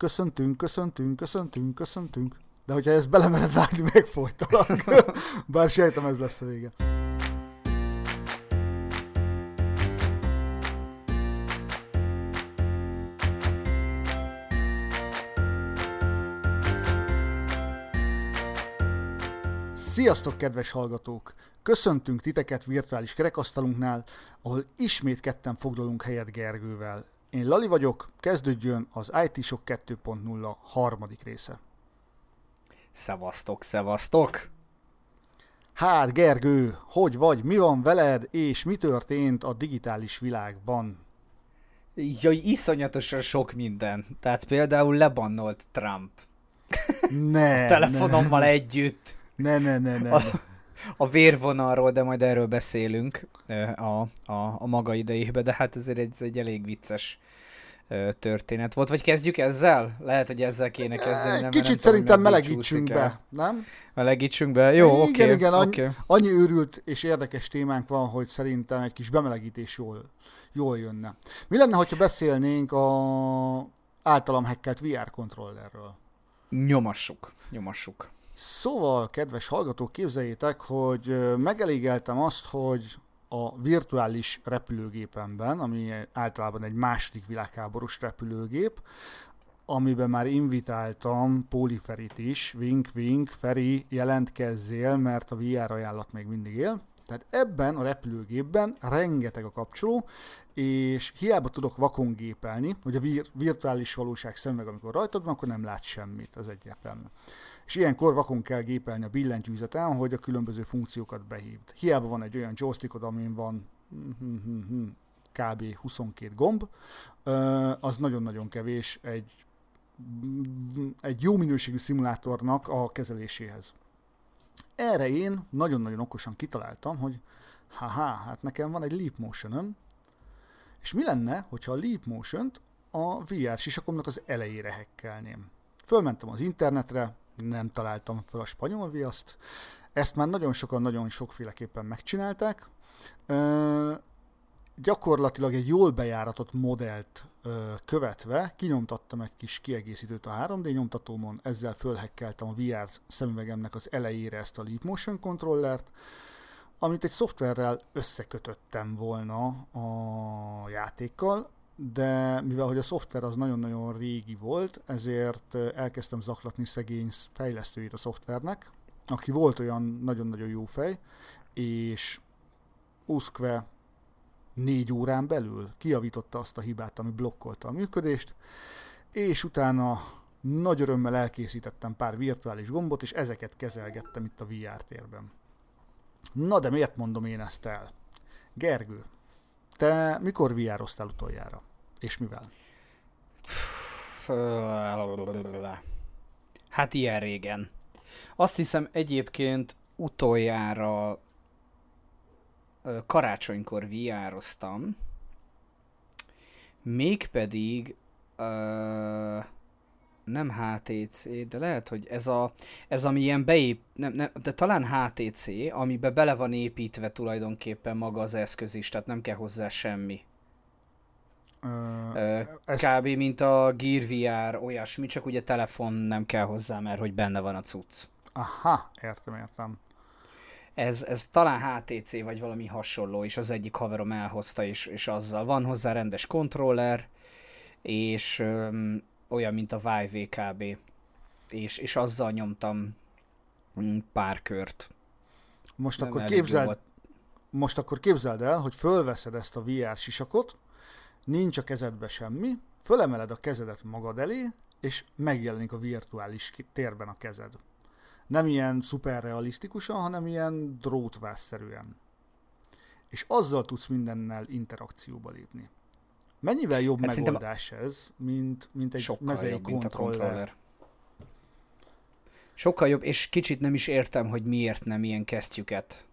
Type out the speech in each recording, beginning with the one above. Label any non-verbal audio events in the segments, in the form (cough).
köszöntünk, köszöntünk, köszöntünk, köszöntünk. De hogyha ezt belemered vágni, megfolytalak. (laughs) Bár sejtem, ez lesz a vége. Sziasztok, kedves hallgatók! Köszöntünk titeket virtuális kerekasztalunknál, ahol ismét ketten foglalunk helyet Gergővel. Én Lali vagyok, kezdődjön az IT Shock 2.0 harmadik része. Szevasztok, szevasztok! Hát Gergő, hogy vagy, mi van veled, és mi történt a digitális világban? Jaj, iszonyatosan sok minden. Tehát például lebannolt Trump. Ne, (laughs) a telefonommal ne. együtt. Ne, ne, ne, ne. A, a vérvonalról, de majd erről beszélünk a, a, a maga idejében, de hát ezért egy, ez egy elég vicces történet volt. Vagy kezdjük ezzel? Lehet, hogy ezzel kéne kezdeni. Nem, Kicsit nem szerintem tudom, melegítsünk be, nem? Melegítsünk be? Jó, oké. Igen, okay, igen, annyi, okay. annyi őrült és érdekes témánk van, hogy szerintem egy kis bemelegítés jól, jól jönne. Mi lenne, hogyha beszélnénk a általam hackelt VR kontrollerről? Nyomassuk, nyomassuk. Szóval, kedves hallgatók, képzeljétek, hogy megelégeltem azt, hogy a virtuális repülőgépemben, ami általában egy második világháborús repülőgép, amiben már invitáltam Póliferit is, wink wink, Feri, jelentkezzél, mert a VR ajánlat még mindig él. Tehát ebben a repülőgépben rengeteg a kapcsoló, és hiába tudok vakon gépelni, hogy a vir- virtuális valóság szemüveg, amikor rajtad van, akkor nem lát semmit, ez egyértelmű. És ilyenkor vakon kell gépelni a billentyűzeten, hogy a különböző funkciókat behívd. Hiába van egy olyan joystickod, amin van kb. 22 gomb, az nagyon-nagyon kevés egy, egy jó minőségű szimulátornak a kezeléséhez. Erre én nagyon-nagyon okosan kitaláltam, hogy haha, hát nekem van egy Leap motion és mi lenne, hogyha a Leap Motion-t a VR sisakomnak az elejére hekkelném. Fölmentem az internetre, nem találtam fel a spanyol viaszt, ezt már nagyon sokan nagyon sokféleképpen megcsinálták. Ö, gyakorlatilag egy jól bejáratott modellt ö, követve kinyomtattam egy kis kiegészítőt a 3D nyomtatómon, ezzel fölhekkeltem a VR szemüvegemnek az elejére ezt a Leap Motion kontrollert, amit egy szoftverrel összekötöttem volna a játékkal, de mivel hogy a szoftver az nagyon-nagyon régi volt, ezért elkezdtem zaklatni szegény fejlesztőit a szoftvernek, aki volt olyan nagyon-nagyon jó fej, és uszkve négy órán belül kiavította azt a hibát, ami blokkolta a működést, és utána nagy örömmel elkészítettem pár virtuális gombot, és ezeket kezelgettem itt a VR térben. Na de miért mondom én ezt el? Gergő, te mikor vr utoljára? És mivel? Hát ilyen régen. Azt hiszem egyébként utoljára karácsonykor VR-oztam, mégpedig uh, nem HTC, de lehet, hogy ez a, ez ami ilyen beép, nem, nem, de talán HTC, amiben bele van építve tulajdonképpen maga az eszköz is, tehát nem kell hozzá semmi. Uh, ezt... Kb. mint a Gear VR, olyasmi, csak ugye telefon nem kell hozzá, mert hogy benne van a cucc. Aha, értem, értem. Ez, ez talán HTC vagy valami hasonló, és az egyik haverom elhozta, és, és azzal van hozzá rendes kontroller, és öm, olyan, mint a Vive kb. És, és azzal nyomtam mm, pár kört. Most akkor, képzeld, most akkor képzeld el, hogy fölveszed ezt a VR sisakot, nincs a kezedbe semmi, fölemeled a kezedet magad elé, és megjelenik a virtuális térben a kezed. Nem ilyen szuperrealisztikusan, hanem ilyen drótvásszerűen. És azzal tudsz mindennel interakcióba lépni. Mennyivel jobb hát megoldás ez, mint, mint egy Sokkal mezei jobb, kontroller? Mint a kontroller? Sokkal jobb, és kicsit nem is értem, hogy miért nem ilyen kesztyüket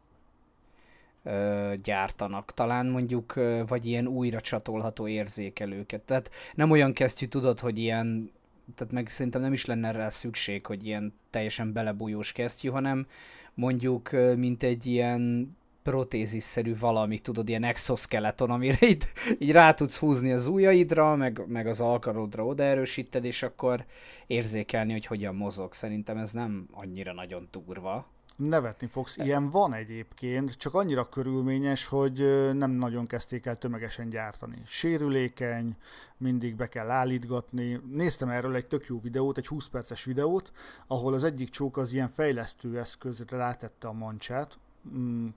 gyártanak. Talán mondjuk, vagy ilyen újra csatolható érzékelőket. Tehát nem olyan kesztyű, tudod, hogy ilyen, tehát meg szerintem nem is lenne rá szükség, hogy ilyen teljesen belebújós kesztyű, hanem mondjuk, mint egy ilyen protézisszerű valami, tudod, ilyen exoskeleton, amire így, így rá tudsz húzni az ujjaidra, meg, meg az alkarodra odaerősíted, és akkor érzékelni, hogy hogyan mozog. Szerintem ez nem annyira nagyon durva. Nevetni fogsz. Ilyen van egyébként, csak annyira körülményes, hogy nem nagyon kezdték el tömegesen gyártani. Sérülékeny, mindig be kell állítgatni. Néztem erről egy tök jó videót, egy 20 perces videót, ahol az egyik csók az ilyen fejlesztő eszközre rátette a mancsát,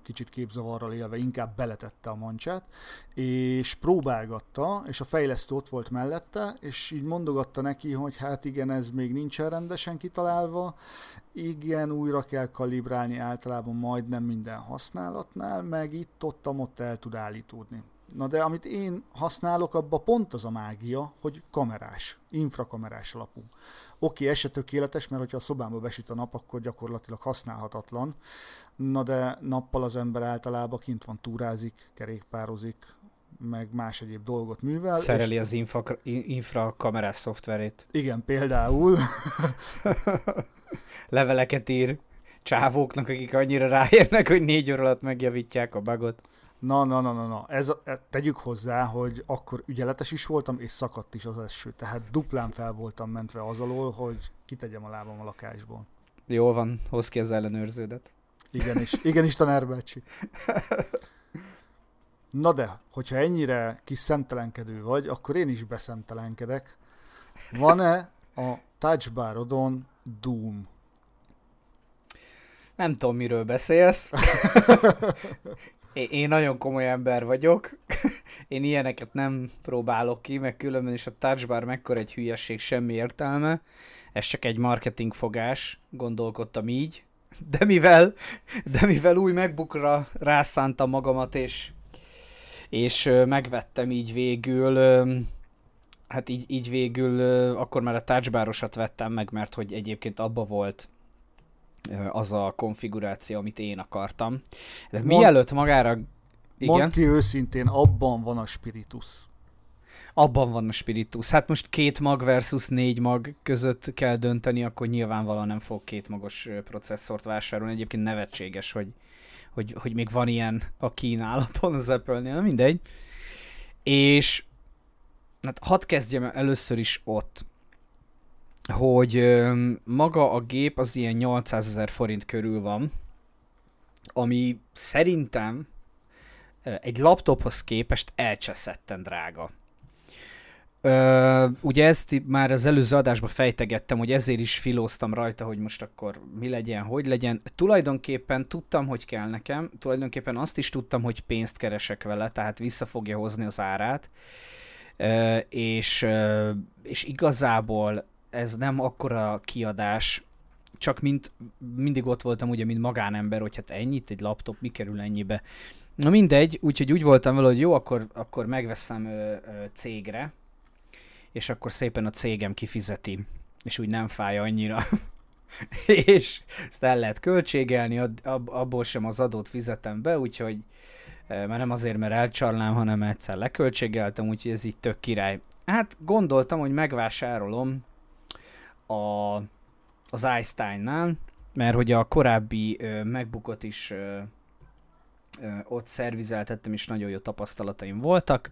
kicsit képzavarral élve inkább beletette a mancsát, és próbálgatta, és a fejlesztő ott volt mellette, és így mondogatta neki, hogy hát igen, ez még nincsen rendesen kitalálva, igen, újra kell kalibrálni általában majdnem minden használatnál, meg itt ott, ott el tud állítódni. Na de amit én használok, abban pont az a mágia, hogy kamerás, infrakamerás alapú. Oké, ez se tökéletes, mert hogyha a szobámba besüt a nap, akkor gyakorlatilag használhatatlan. Na de nappal az ember általában kint van, túrázik, kerékpározik, meg más egyéb dolgot művel. Szereli és... az infra, infrakamerás szoftverét. Igen, például. (laughs) Leveleket ír csávóknak, akik annyira ráérnek, hogy négy óra alatt megjavítják a bugot. Na, na, na, na, na. Ez, ez, tegyük hozzá, hogy akkor ügyeletes is voltam, és szakadt is az eső. Tehát duplán fel voltam mentve az alól, hogy kitegyem a lábam a lakásból. Jó van, hoz ki az ellenőrződet. Igen is, igen is tanárbácsi. Na de, hogyha ennyire kis szemtelenkedő vagy, akkor én is beszemtelenkedek. Van-e a touchbarodon Doom? Nem tudom, miről beszélsz. én nagyon komoly ember vagyok, én ilyeneket nem próbálok ki, meg különben is a touchbar mekkora egy hülyeség, semmi értelme. Ez csak egy marketing fogás, gondolkodtam így. De mivel, de mivel új megbukra rászántam magamat, és, és megvettem így végül, hát így, így végül akkor már a touchbarosat vettem meg, mert hogy egyébként abba volt az a konfiguráció, amit én akartam. De Mond, mielőtt magára... Igen? Mondd ki őszintén, abban van a spiritus. Abban van a spiritus. Hát most két mag versus négy mag között kell dönteni, akkor nyilvánvalóan nem fog két magos processzort vásárolni. Egyébként nevetséges, hogy, hogy, hogy még van ilyen a kínálaton az Apple-nél, mindegy. És hát hadd kezdjem először is ott, hogy maga a gép az ilyen 800 ezer forint körül van, ami szerintem egy laptophoz képest elcseszetten drága. Ö, ugye ezt már az előző adásban fejtegettem, hogy ezért is filóztam rajta, hogy most akkor mi legyen, hogy legyen. Tulajdonképpen tudtam, hogy kell nekem, tulajdonképpen azt is tudtam, hogy pénzt keresek vele, tehát vissza fogja hozni az árát, ö, és, ö, és igazából ez nem akkora kiadás, csak mint mindig ott voltam ugye, mint magánember, hogy hát ennyit, egy laptop, mi kerül ennyibe. Na mindegy, úgyhogy úgy voltam vele, hogy jó, akkor, akkor megveszem ö, ö, cégre, és akkor szépen a cégem kifizeti, és úgy nem fáj annyira. (laughs) és ezt el lehet költségelni, ab, abból sem az adót fizetem be, úgyhogy már nem azért, mert elcsarlám, hanem egyszer leköltségeltem, úgyhogy ez így tök király. Hát gondoltam, hogy megvásárolom a, az Einstein-nál, mert hogy a korábbi ö, megbukott is ott szervizeltettem, és nagyon jó tapasztalataim voltak.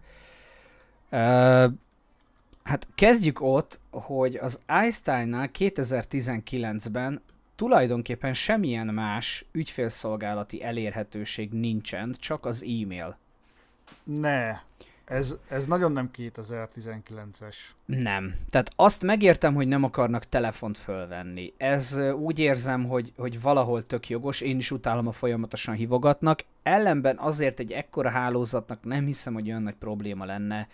Hát kezdjük ott, hogy az Einstein-nál 2019-ben tulajdonképpen semmilyen más ügyfélszolgálati elérhetőség nincsen, csak az e-mail. Ne. Ez, ez nagyon nem 2019-es. Nem. Tehát azt megértem, hogy nem akarnak telefont fölvenni. Ez úgy érzem, hogy, hogy valahol tök jogos, én is utálom, a folyamatosan hívogatnak. Ellenben azért egy ekkora hálózatnak nem hiszem, hogy olyan nagy probléma lenne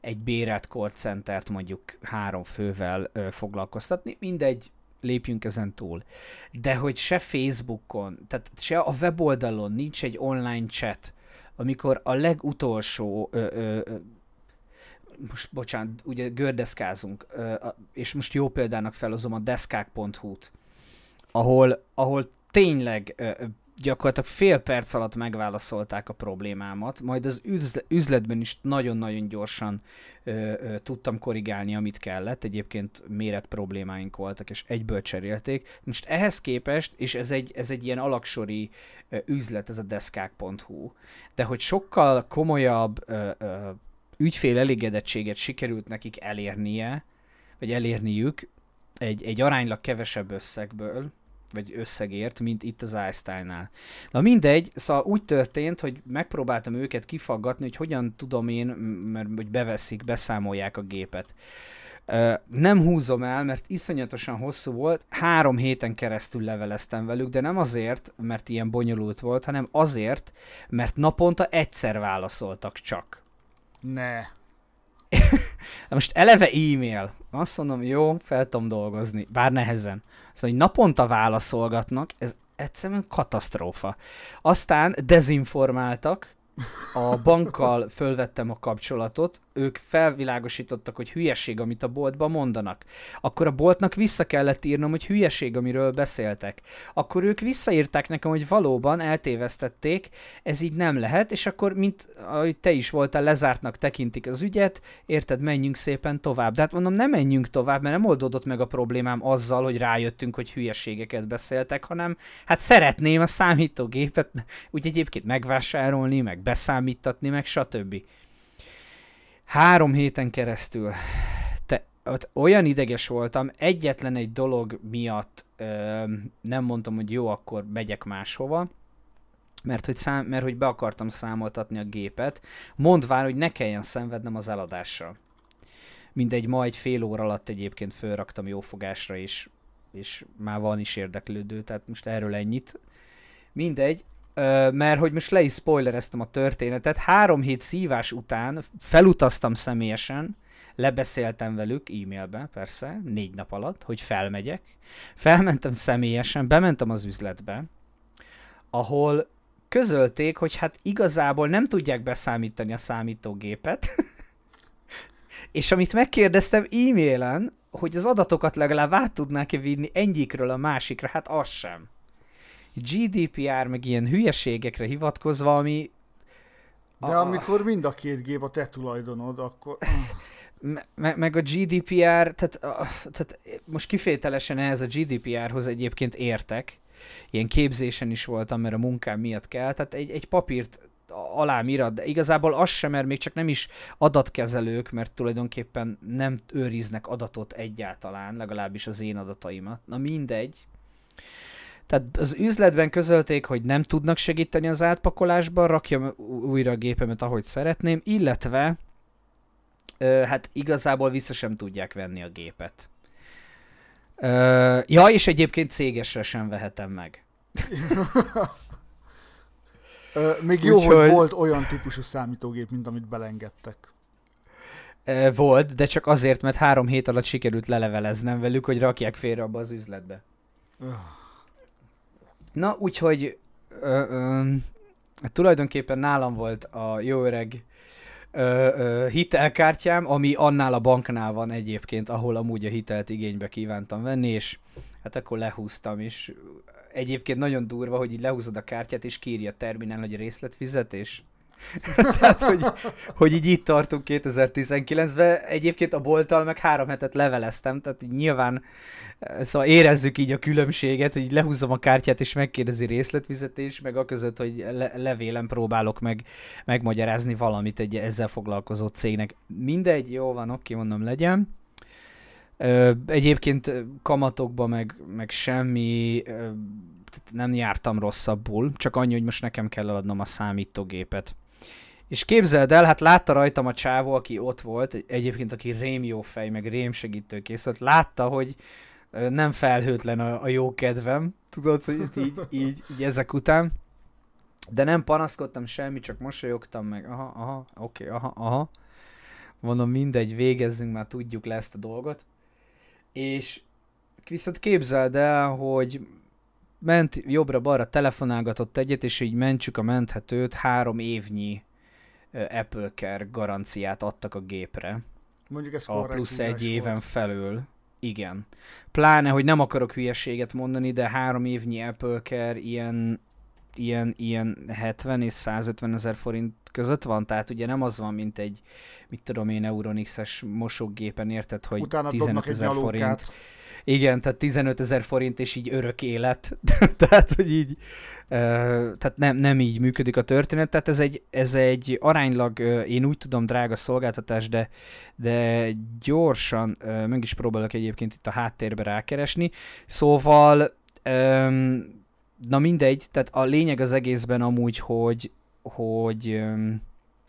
egy bérelt call centert mondjuk három fővel ö, foglalkoztatni. Mindegy, lépjünk ezen túl. De hogy se Facebookon, tehát se a weboldalon nincs egy online chat, amikor a legutolsó ö, ö, most bocsánat, ugye gördeszkázunk, és most jó példának felhozom a deszkák.hu-t, ahol, ahol tényleg gyakorlatilag fél perc alatt megválaszolták a problémámat, majd az üzletben is nagyon-nagyon gyorsan ö, ö, tudtam korrigálni, amit kellett. Egyébként méret problémáink voltak, és egyből cserélték. Most ehhez képest, és ez egy, ez egy ilyen alaksori ö, üzlet, ez a deszkák.hu, de hogy sokkal komolyabb ö, ö, ügyfél elégedettséget sikerült nekik elérnie, vagy elérniük egy, egy aránylag kevesebb összegből, vagy összegért, mint itt az iStyle-nál. Na mindegy, szóval úgy történt, hogy megpróbáltam őket kifaggatni, hogy hogyan tudom én, mert hogy beveszik, beszámolják a gépet. Nem húzom el, mert iszonyatosan hosszú volt, három héten keresztül leveleztem velük, de nem azért, mert ilyen bonyolult volt, hanem azért, mert naponta egyszer válaszoltak csak. Ne. (laughs) Most eleve e-mail. Azt mondom, jó, fel tudom dolgozni, bár nehezen. Szóval, hogy naponta válaszolgatnak, ez egyszerűen katasztrófa. Aztán dezinformáltak, a bankkal fölvettem a kapcsolatot, ők felvilágosítottak, hogy hülyeség, amit a boltban mondanak. Akkor a boltnak vissza kellett írnom, hogy hülyeség, amiről beszéltek. Akkor ők visszaírták nekem, hogy valóban eltévesztették, ez így nem lehet, és akkor, mint ahogy te is voltál, lezártnak tekintik az ügyet, érted, menjünk szépen tovább. De hát mondom, nem menjünk tovább, mert nem oldódott meg a problémám azzal, hogy rájöttünk, hogy hülyeségeket beszéltek, hanem hát szeretném a számítógépet úgy egyébként megvásárolni, meg beszámítatni, meg stb. Három héten keresztül te, ott olyan ideges voltam, egyetlen egy dolog miatt ö, nem mondtam, hogy jó, akkor megyek máshova, mert hogy, szám, mert hogy be akartam számoltatni a gépet, mondván, hogy ne kelljen szenvednem az eladással. Mindegy, ma egy fél óra alatt egyébként fölraktam jófogásra, és, és már van is érdeklődő, tehát most erről ennyit. Mindegy, mert hogy most le is spoilereztem a történetet, három hét szívás után felutaztam személyesen, lebeszéltem velük e-mailbe, persze, négy nap alatt, hogy felmegyek. Felmentem személyesen, bementem az üzletbe, ahol közölték, hogy hát igazából nem tudják beszámítani a számítógépet, (laughs) és amit megkérdeztem e-mailen, hogy az adatokat legalább át tudnák-e vinni egyikről a másikra, hát az sem. GDPR, meg ilyen hülyeségekre hivatkozva, ami... De a, amikor mind a két gép a te tulajdonod, akkor... (laughs) Me, meg a GDPR, tehát, tehát most kifételesen ehhez a GDPR-hoz egyébként értek, ilyen képzésen is voltam, mert a munkám miatt kell, tehát egy, egy papírt alám irat, de igazából az sem, mert még csak nem is adatkezelők, mert tulajdonképpen nem őriznek adatot egyáltalán, legalábbis az én adataimat. Na mindegy, tehát az üzletben közölték, hogy nem tudnak segíteni az átpakolásban, rakjam újra a gépemet, ahogy szeretném, illetve ö, hát igazából vissza sem tudják venni a gépet. Ö, ja, és egyébként cégesre sem vehetem meg. (laughs) Ö, még jó, Úgy, hogy, volt olyan típusú számítógép, mint amit belengedtek. Volt, de csak azért, mert három hét alatt sikerült leleveleznem velük, hogy rakják félre abba az üzletbe. Na, úgyhogy ö, ö, tulajdonképpen nálam volt a jó öreg ö, ö, hitelkártyám, ami annál a banknál van egyébként, ahol amúgy a hitelt igénybe kívántam venni, és hát akkor lehúztam, és egyébként nagyon durva, hogy így lehúzod a kártyát, és kírja a terminál, hogy részletfizetés. (laughs) Tehát, hogy, hogy így itt tartunk 2019-ben. Egyébként a bolttal meg három hetet leveleztem, tehát nyilván szóval érezzük így a különbséget, hogy lehúzom a kártyát és megkérdezi részletfizetés, meg a között, hogy le- levélem próbálok meg megmagyarázni valamit egy ezzel foglalkozó cégnek. Mindegy, jó van, oké, mondom, legyen. Egyébként kamatokba meg, meg semmi, nem jártam rosszabbul, csak annyi, hogy most nekem kell eladnom a számítógépet. És képzeld el, hát látta rajtam a csávó, aki ott volt, egyébként aki rém jó fej, meg rém segítőkészült, látta, hogy nem felhőtlen a, a jó kedvem, tudod, hogy így, így, így ezek után. De nem panaszkodtam semmi, csak mosolyogtam meg, aha, aha, oké, okay, aha, aha. Mondom, mindegy, végezzünk, már tudjuk le ezt a dolgot. És viszont képzeld el, hogy ment jobbra-balra, telefonálgatott egyet, és így mentsük a menthetőt, három évnyi Apple Care garanciát adtak a gépre. Mondjuk ez a plusz egy éven volt. felül. Igen. Pláne, hogy nem akarok hülyeséget mondani, de három évnyi Apple Care ilyen ilyen, ilyen 70 és 150 ezer forint között van, tehát ugye nem az van, mint egy, mit tudom én, Euronix-es mosógépen érted, hogy Utána 15 ezer forint. Igen, tehát 15 ezer forint és így örök élet. (laughs) tehát, hogy így, tehát nem, nem így működik a történet, tehát ez egy, ez egy aránylag, én úgy tudom, drága szolgáltatás, de, de gyorsan, meg is próbálok egyébként itt a háttérbe rákeresni, szóval na mindegy, tehát a lényeg az egészben amúgy, hogy, hogy,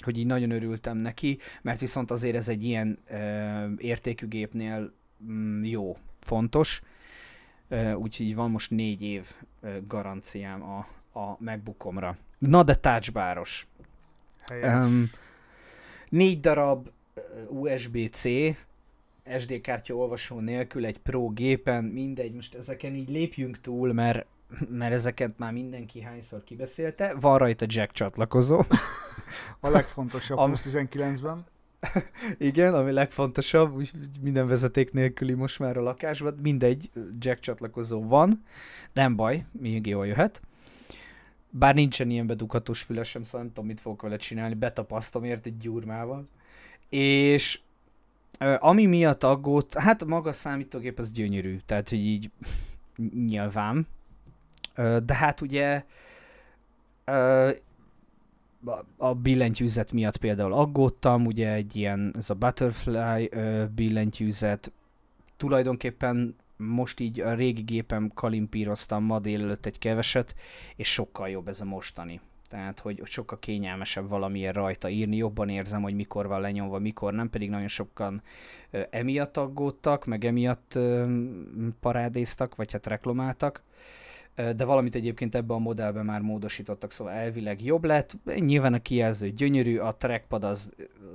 hogy így nagyon örültem neki, mert viszont azért ez egy ilyen értékű gépnél jó, fontos, úgyhogy van most négy év garanciám a, a MacBookomra. Na de touchbáros. Um, négy darab USB-C SD kártya olvasó nélkül egy Pro gépen, mindegy, most ezeken így lépjünk túl, mert mert ezeket már mindenki hányszor kibeszélte, van rajta jack csatlakozó. (laughs) A legfontosabb Am... 19-ben. (laughs) Igen, ami legfontosabb, úgy minden vezeték nélküli most már a lakásban, mindegy, jack csatlakozó van, nem baj, még jól jöhet. Bár nincsen ilyen bedughatós fülesem, szóval nem tudom, mit fogok vele csinálni, betapasztom ért egy gyurmával. És ami miatt aggódt, hát maga a számítógép az gyönyörű, tehát hogy így nyilván, de hát ugye a billentyűzet miatt például aggódtam, ugye egy ilyen, ez a Butterfly billentyűzet, tulajdonképpen most így a régi gépem kalimpíroztam ma délelőtt egy keveset, és sokkal jobb ez a mostani. Tehát, hogy sokkal kényelmesebb valamilyen rajta írni, jobban érzem, hogy mikor van lenyomva, mikor nem, pedig nagyon sokan emiatt aggódtak, meg emiatt parádéztak, vagy hát reklamáltak de valamit egyébként ebben a modellben már módosítottak, szóval elvileg jobb lett. Nyilván a kijelző gyönyörű, a trackpad az,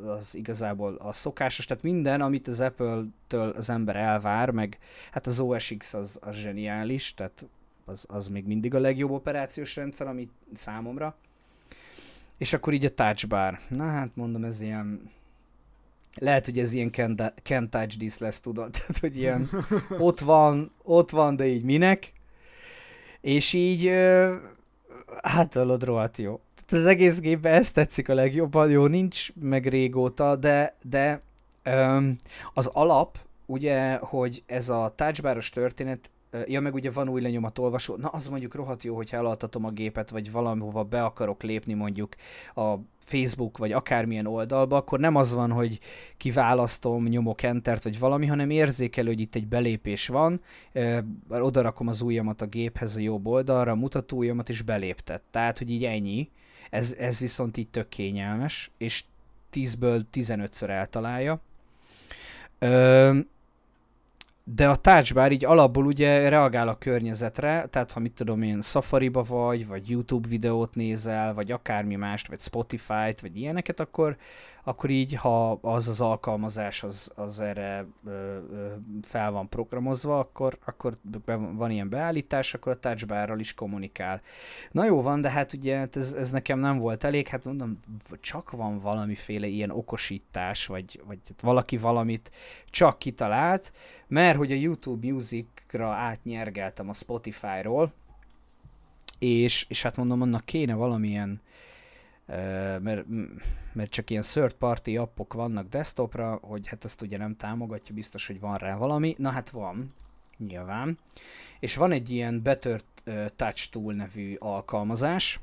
az igazából a szokásos, tehát minden, amit az Apple-től az ember elvár, meg hát az OS X az, az zseniális, tehát az, az még mindig a legjobb operációs rendszer, ami számomra. És akkor így a touch bar. Na hát mondom, ez ilyen lehet, hogy ez ilyen can, can touch this lesz, tudod? (laughs) Tehát, hogy ilyen (laughs) ott van, ott van, de így minek? És így, hallod, rohadt jó. Tehát az egész gépben ezt tetszik a legjobban, jó, nincs meg régóta, de, de um, az alap, ugye, hogy ez a touchbaros történet Ja, meg ugye van új lenyomatolvasó. Na, az mondjuk rohadt jó, hogyha elaltatom a gépet, vagy valahova be akarok lépni mondjuk a Facebook, vagy akármilyen oldalba, akkor nem az van, hogy kiválasztom, nyomok entert, vagy valami, hanem érzékelő, hogy itt egy belépés van, oda rakom az ujjamat a géphez a jobb oldalra, a mutatóujjamat, és beléptet. Tehát, hogy így ennyi. Ez, ez viszont így tök kényelmes, és 10-ből 15-ször eltalálja. Ö, de a touchbar így alapból ugye reagál a környezetre, tehát ha mit tudom én, Safari-ba vagy, vagy YouTube videót nézel, vagy akármi mást, vagy Spotify-t, vagy ilyeneket, akkor, akkor így, ha az az alkalmazás az, az erre ö, ö, fel van programozva, akkor, akkor van ilyen beállítás, akkor a touchbarral is kommunikál. Na jó van, de hát ugye hát ez, ez nekem nem volt elég, hát mondom, csak van valamiféle ilyen okosítás, vagy, vagy hát valaki valamit csak kitalált, mert hogy a YouTube Music-ra átnyergeltem a Spotify-ról, és, és hát mondom, annak kéne valamilyen mert, mert csak ilyen third party appok vannak desktopra, hogy hát ezt ugye nem támogatja, biztos, hogy van rá valami. Na hát van, nyilván. És van egy ilyen Better Touch Tool nevű alkalmazás,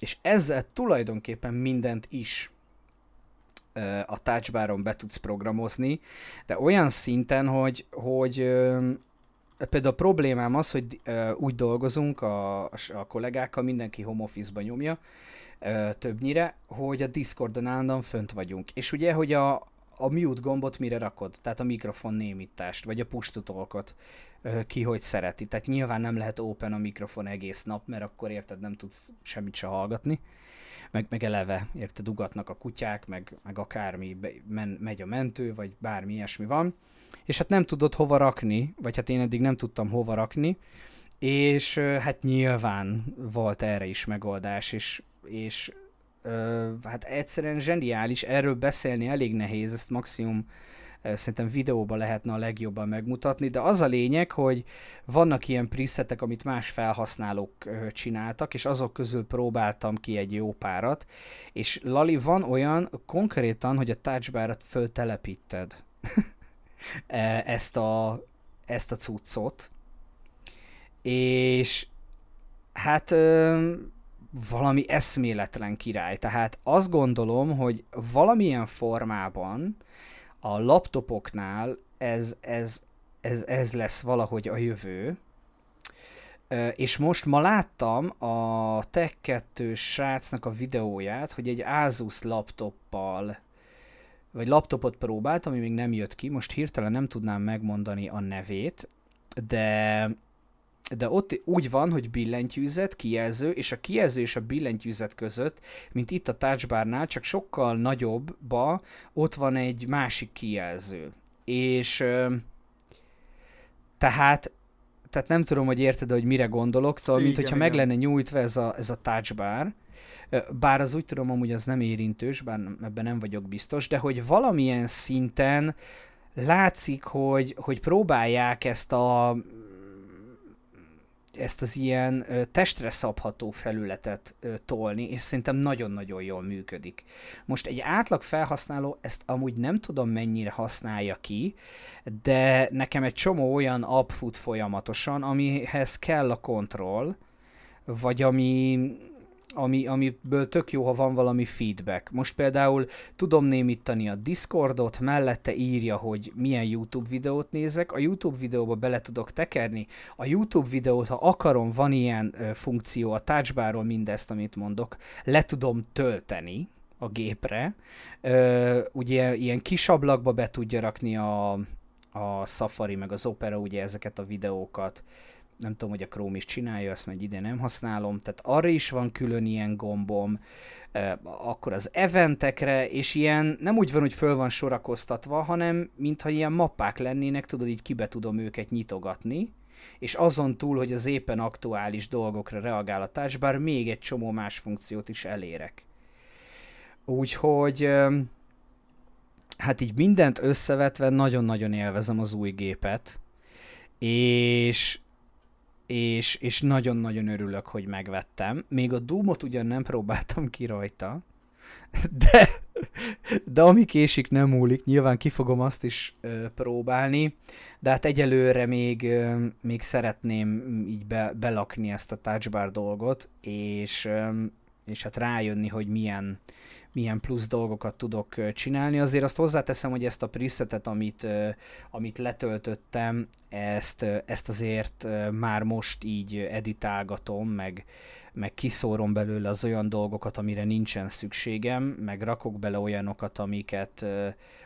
és ezzel tulajdonképpen mindent is a touchbaron be tudsz programozni, de olyan szinten, hogy, hogy például a problémám az, hogy úgy dolgozunk a, a kollégákkal, mindenki home office-ba nyomja, többnyire, hogy a Discordon állandóan fönt vagyunk. És ugye, hogy a, a mute gombot mire rakod? Tehát a mikrofon némítást, vagy a push ki hogy szereti. Tehát nyilván nem lehet open a mikrofon egész nap, mert akkor érted, nem tudsz semmit se hallgatni. Meg, meg eleve, érted, ugatnak a kutyák, meg, meg akármi, men, megy a mentő, vagy bármi ilyesmi van. És hát nem tudod hova rakni, vagy hát én eddig nem tudtam hova rakni, és hát nyilván volt erre is megoldás, és és ö, hát egyszerűen zseniális, erről beszélni elég nehéz, ezt maximum Szerintem videóban lehetne a legjobban megmutatni, de az a lényeg, hogy vannak ilyen presetek, amit más felhasználók csináltak, és azok közül próbáltam ki egy jó párat, és Lali, van olyan konkrétan, hogy a touchbar-at föltelepíted (laughs) e, ezt a, ezt a cuccot, és hát valami eszméletlen király. Tehát azt gondolom, hogy valamilyen formában a laptopoknál ez, ez, ez, ez lesz valahogy a jövő. És most ma láttam a Tech 2 srácnak a videóját, hogy egy Asus laptoppal, vagy laptopot próbált, ami még nem jött ki, most hirtelen nem tudnám megmondani a nevét, de de ott úgy van, hogy billentyűzet, kijelző, és a kijelző és a billentyűzet között, mint itt a touchbarnál, csak sokkal nagyobbba ott van egy másik kijelző. És tehát tehát nem tudom, hogy érted, hogy mire gondolok, szóval, igen, mint hogyha igen. meg lenne nyújtva ez a, ez a touchbar, bár az úgy tudom, hogy az nem érintős, bár ebben nem vagyok biztos, de hogy valamilyen szinten látszik, hogy, hogy próbálják ezt a ezt az ilyen testre szabható felületet tolni, és szerintem nagyon-nagyon jól működik. Most egy átlag felhasználó ezt amúgy nem tudom mennyire használja ki, de nekem egy csomó olyan app fut folyamatosan, amihez kell a kontroll, vagy ami ami, amiből tök jó, ha van valami feedback. Most például tudom némítani a Discordot, mellette írja, hogy milyen YouTube videót nézek, a YouTube videóba bele tudok tekerni, a YouTube videót, ha akarom, van ilyen ö, funkció a touchbarról mindezt, amit mondok, le tudom tölteni a gépre, ö, ugye ilyen kis ablakba be tudja rakni a, a Safari meg az Opera ugye ezeket a videókat, nem tudom, hogy a Chrome is csinálja, ezt meg ide nem használom, tehát arra is van külön ilyen gombom, akkor az eventekre, és ilyen nem úgy van, hogy föl van sorakoztatva, hanem mintha ilyen mappák lennének, tudod, így kibe tudom őket nyitogatni, és azon túl, hogy az éppen aktuális dolgokra reagál a touchbar, még egy csomó más funkciót is elérek. Úgyhogy hát így mindent összevetve nagyon-nagyon élvezem az új gépet, és és, és nagyon-nagyon örülök, hogy megvettem. Még a Doomot ugyan nem próbáltam ki rajta, de, de ami késik nem múlik, nyilván ki fogom azt is ö, próbálni, de hát egyelőre még, ö, még szeretném így be, belakni ezt a touchbar dolgot, és, ö, és hát rájönni, hogy milyen, milyen plusz dolgokat tudok csinálni. Azért azt hozzáteszem, hogy ezt a presetet, amit, amit letöltöttem, ezt, ezt azért már most így editálgatom, meg, meg kiszórom belőle az olyan dolgokat, amire nincsen szükségem, meg rakok bele olyanokat, amiket,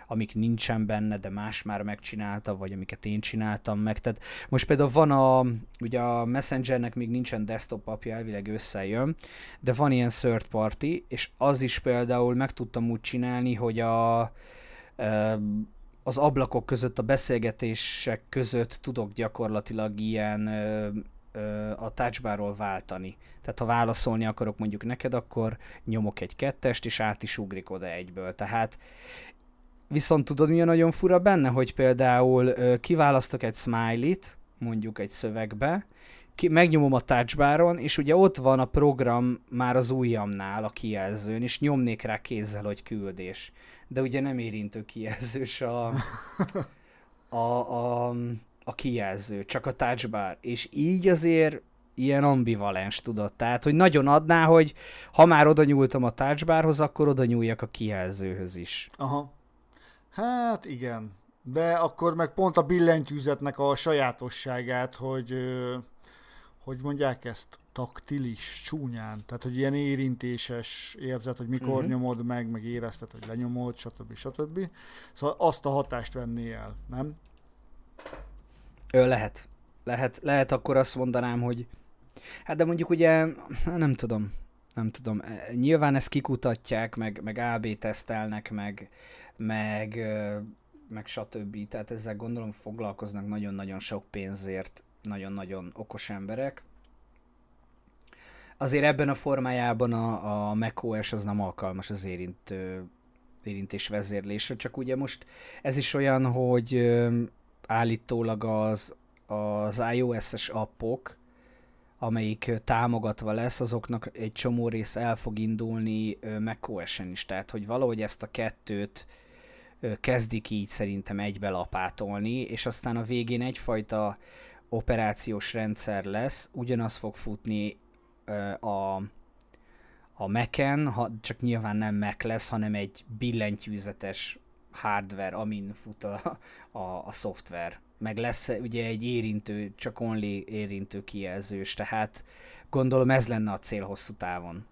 amik nincsen benne, de más már megcsinálta, vagy amiket én csináltam meg. Tehát most például van a, ugye a Messengernek még nincsen desktop apja, elvileg összejön, de van ilyen third party, és az is például meg tudtam úgy csinálni, hogy a az ablakok között, a beszélgetések között tudok gyakorlatilag ilyen a touchbarról váltani. Tehát ha válaszolni akarok mondjuk neked, akkor nyomok egy kettest, és át is ugrik oda egyből. Tehát viszont tudod, mi a nagyon fura benne, hogy például kiválasztok egy smiley-t, mondjuk egy szövegbe, ki, megnyomom a touchbaron, és ugye ott van a program már az ujjamnál a kijelzőn, és nyomnék rá kézzel, hogy küldés. De ugye nem érintő kijelzős a, (laughs) a, a, a kijelző, csak a touchbar. És így azért ilyen ambivalens, tudod. Tehát, hogy nagyon adná, hogy ha már oda nyúltam a touchbarhoz, akkor oda nyúljak a kijelzőhöz is. Aha. Hát igen. De akkor meg pont a billentyűzetnek a sajátosságát, hogy hogy mondják ezt, taktilis, csúnyán, tehát hogy ilyen érintéses érzet, hogy mikor uh-huh. nyomod meg, meg érezted, hogy lenyomod, stb. stb. Szóval azt a hatást venné el, nem? Ő lehet. Lehet, lehet akkor azt mondanám, hogy hát de mondjuk ugye, (laughs) nem tudom, nem tudom, e, nyilván ezt kikutatják, meg, meg AB tesztelnek, meg, meg, meg stb. Tehát ezzel gondolom foglalkoznak nagyon-nagyon sok pénzért nagyon-nagyon okos emberek. Azért ebben a formájában a, a macOS az nem alkalmas az érintő, érintés vezérlésre, csak ugye most ez is olyan, hogy állítólag az, az iOS-es appok, amelyik támogatva lesz, azoknak egy csomó rész el fog indulni macOS-en is, tehát hogy valahogy ezt a kettőt kezdik így szerintem egybe lapátolni, és aztán a végén egyfajta operációs rendszer lesz, ugyanaz fog futni a, a Mac-en, ha, csak nyilván nem Mac lesz, hanem egy billentyűzetes hardware, amin fut a, a, a szoftver. Meg lesz ugye egy érintő, csak only érintő kijelzős, tehát gondolom ez lenne a cél hosszú távon.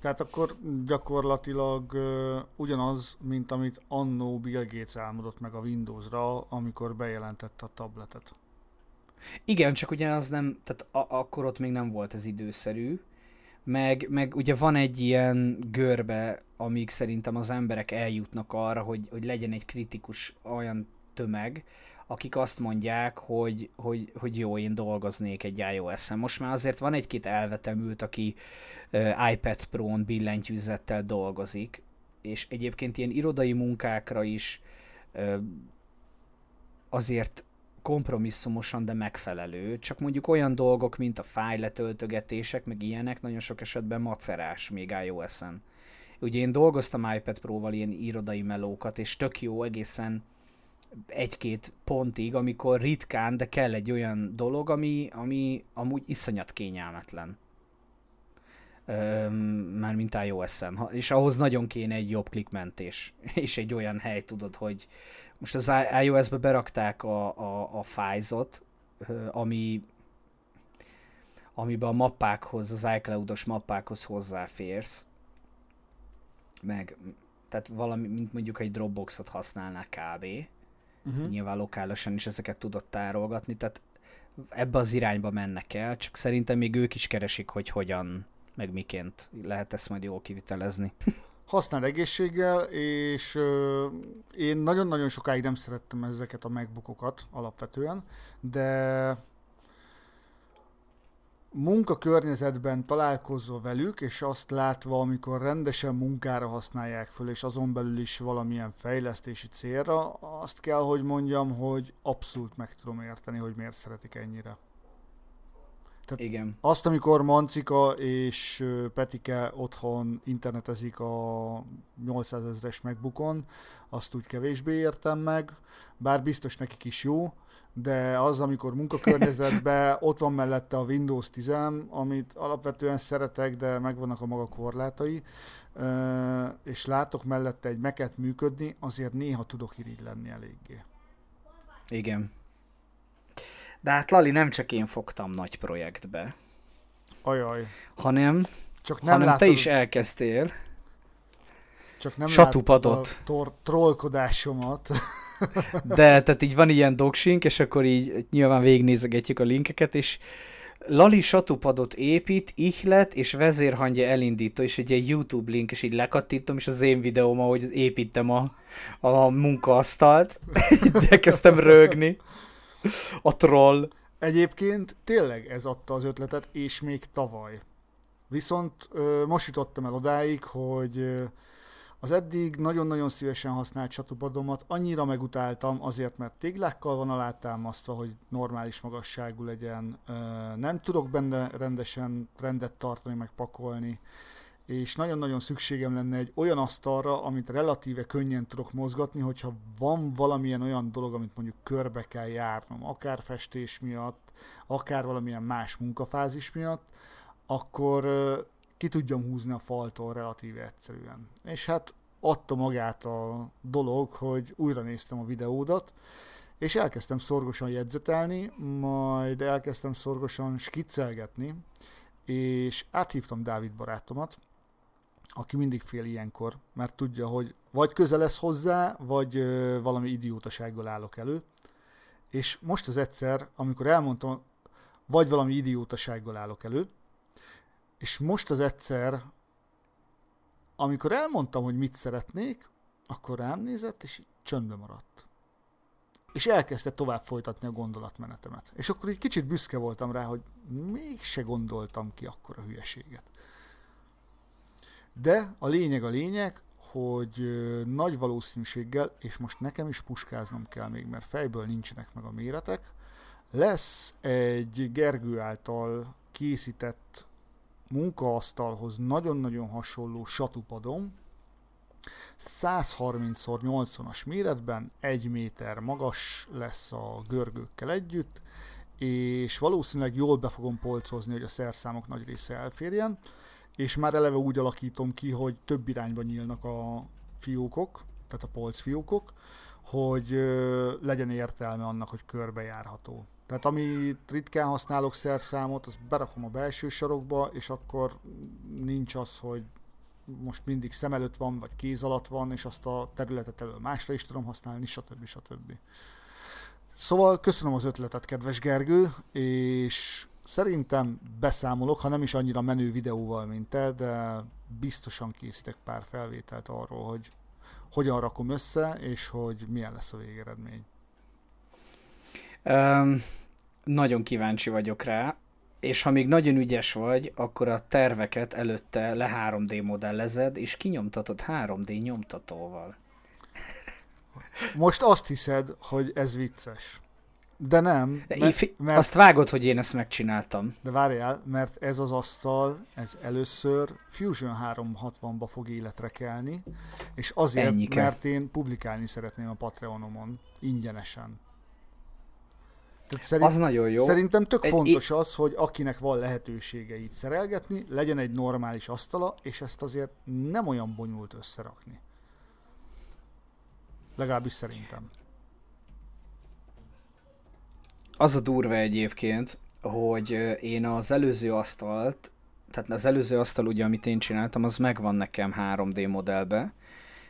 Tehát akkor gyakorlatilag uh, ugyanaz, mint amit annó Bill Gates álmodott meg a Windowsra, amikor bejelentette a tabletet. Igen, csak ugye az nem, tehát a- akkor ott még nem volt ez időszerű, meg, meg ugye van egy ilyen görbe, amíg szerintem az emberek eljutnak arra, hogy, hogy legyen egy kritikus olyan tömeg, akik azt mondják, hogy, hogy, hogy jó, én dolgoznék egy iOS-en. Most már azért van egy-két elvetemült, aki uh, iPad Pro-n billentyűzettel dolgozik, és egyébként ilyen irodai munkákra is uh, azért kompromisszumosan, de megfelelő, csak mondjuk olyan dolgok, mint a fájletöltögetések, meg ilyenek, nagyon sok esetben macerás még iOS-en. Ugye én dolgoztam iPad Pro-val ilyen irodai melókat, és tök jó egészen egy-két pontig, amikor ritkán, de kell egy olyan dolog, ami, ami amúgy iszonyat kényelmetlen. már mint iOS-en. És ahhoz nagyon kéne egy jobb klikmentés. És egy olyan hely, tudod, hogy most az iOS-be berakták a, a, a fájzot, ami amiben a mappákhoz, az iCloud-os mappákhoz hozzáférsz, meg tehát valami, mint mondjuk egy Dropboxot használná kb. Uh-huh. Nyilván lokálisan is ezeket tudod tárolgatni, tehát ebbe az irányba mennek el, csak szerintem még ők is keresik, hogy hogyan, meg miként lehet ezt majd jól kivitelezni. (laughs) Használ egészséggel, és én nagyon-nagyon sokáig nem szerettem ezeket a megbukokat alapvetően, de munkakörnyezetben találkozva velük, és azt látva, amikor rendesen munkára használják föl, és azon belül is valamilyen fejlesztési célra, azt kell, hogy mondjam, hogy abszolút meg tudom érteni, hogy miért szeretik ennyire. Tehát Igen. Azt, amikor Mancika és Petike otthon internetezik a 800 ezeres megbukon, azt úgy kevésbé értem meg, bár biztos nekik is jó, de az, amikor munkakörnyezetben (laughs) ott van mellette a Windows 10, amit alapvetően szeretek, de megvannak a maga korlátai, és látok mellette egy meket működni, azért néha tudok irigy lenni eléggé. Igen. De hát Lali, nem csak én fogtam nagy projektbe. Ajaj. Hanem, csak nem hanem látod... te is elkezdtél. Csak nem Satupadot. a tor- trollkodásomat. (laughs) De, tehát így van ilyen doksink, és akkor így nyilván végignézegetjük a linkeket, és Lali satupadot épít, ihlet, és vezérhangja elindító, és egy ilyen YouTube link, és így lekattítom, és az én videóm, ahogy építem a, a munkaasztalt, (laughs) de kezdtem rögni. A troll. Egyébként tényleg ez adta az ötletet, és még tavaly. Viszont ö, most jutottam el odáig, hogy ö, az eddig nagyon-nagyon szívesen használt csatupadomat annyira megutáltam, azért mert téglákkal van alátámasztva, hogy normális magasságú legyen, ö, nem tudok benne rendesen rendet tartani, meg pakolni, és nagyon-nagyon szükségem lenne egy olyan asztalra, amit relatíve könnyen tudok mozgatni, hogyha van valamilyen olyan dolog, amit mondjuk körbe kell járnom, akár festés miatt, akár valamilyen más munkafázis miatt, akkor ki tudjam húzni a faltól relatíve egyszerűen. És hát adta magát a dolog, hogy újra néztem a videódat, és elkezdtem szorgosan jegyzetelni, majd elkezdtem szorgosan skiccelgetni, és áthívtam Dávid barátomat, aki mindig fél ilyenkor, mert tudja, hogy vagy közel lesz hozzá, vagy ö, valami idiótasággal állok elő. És most az egyszer, amikor elmondtam, vagy valami idiótasággal állok elő, és most az egyszer, amikor elmondtam, hogy mit szeretnék, akkor rám nézett, és csöndbe maradt. És elkezdte tovább folytatni a gondolatmenetemet. És akkor így kicsit büszke voltam rá, hogy mégse gondoltam ki akkor a hülyeséget. De a lényeg a lényeg, hogy nagy valószínűséggel, és most nekem is puskáznom kell még, mert fejből nincsenek meg a méretek, lesz egy Gergő által készített munkaasztalhoz nagyon-nagyon hasonló satupadom, 130x80-as méretben, 1 méter magas lesz a görgőkkel együtt, és valószínűleg jól be fogom polcozni, hogy a szerszámok nagy része elférjen, és már eleve úgy alakítom ki, hogy több irányba nyílnak a fiókok, tehát a polcfiókok, hogy legyen értelme annak, hogy körbejárható. Tehát ami ritkán használok szerszámot, azt berakom a belső sarokba, és akkor nincs az, hogy most mindig szem előtt van, vagy kéz alatt van, és azt a területet elől másra is tudom használni, stb. stb. Szóval köszönöm az ötletet, kedves Gergő, és szerintem beszámolok, ha nem is annyira menő videóval, mint te, de biztosan készítek pár felvételt arról, hogy hogyan rakom össze, és hogy milyen lesz a végeredmény. Um, nagyon kíváncsi vagyok rá, és ha még nagyon ügyes vagy, akkor a terveket előtte le 3D modellezed, és kinyomtatod 3D nyomtatóval. Most azt hiszed, hogy ez vicces. De nem. De mert, mert, azt vágod, hogy én ezt megcsináltam. De várjál, mert ez az asztal, ez először Fusion 360-ba fog életre kelni, és azért, Ennyike. mert én publikálni szeretném a Patreonomon, ingyenesen. Tehát szerint, az nagyon jó. Szerintem tök egy, fontos az, hogy akinek van lehetősége így szerelgetni, legyen egy normális asztala, és ezt azért nem olyan bonyolult összerakni. Legalábbis szerintem. Az a durva egyébként, hogy én az előző asztalt, tehát az előző asztal ugye, amit én csináltam, az megvan nekem 3D modellbe,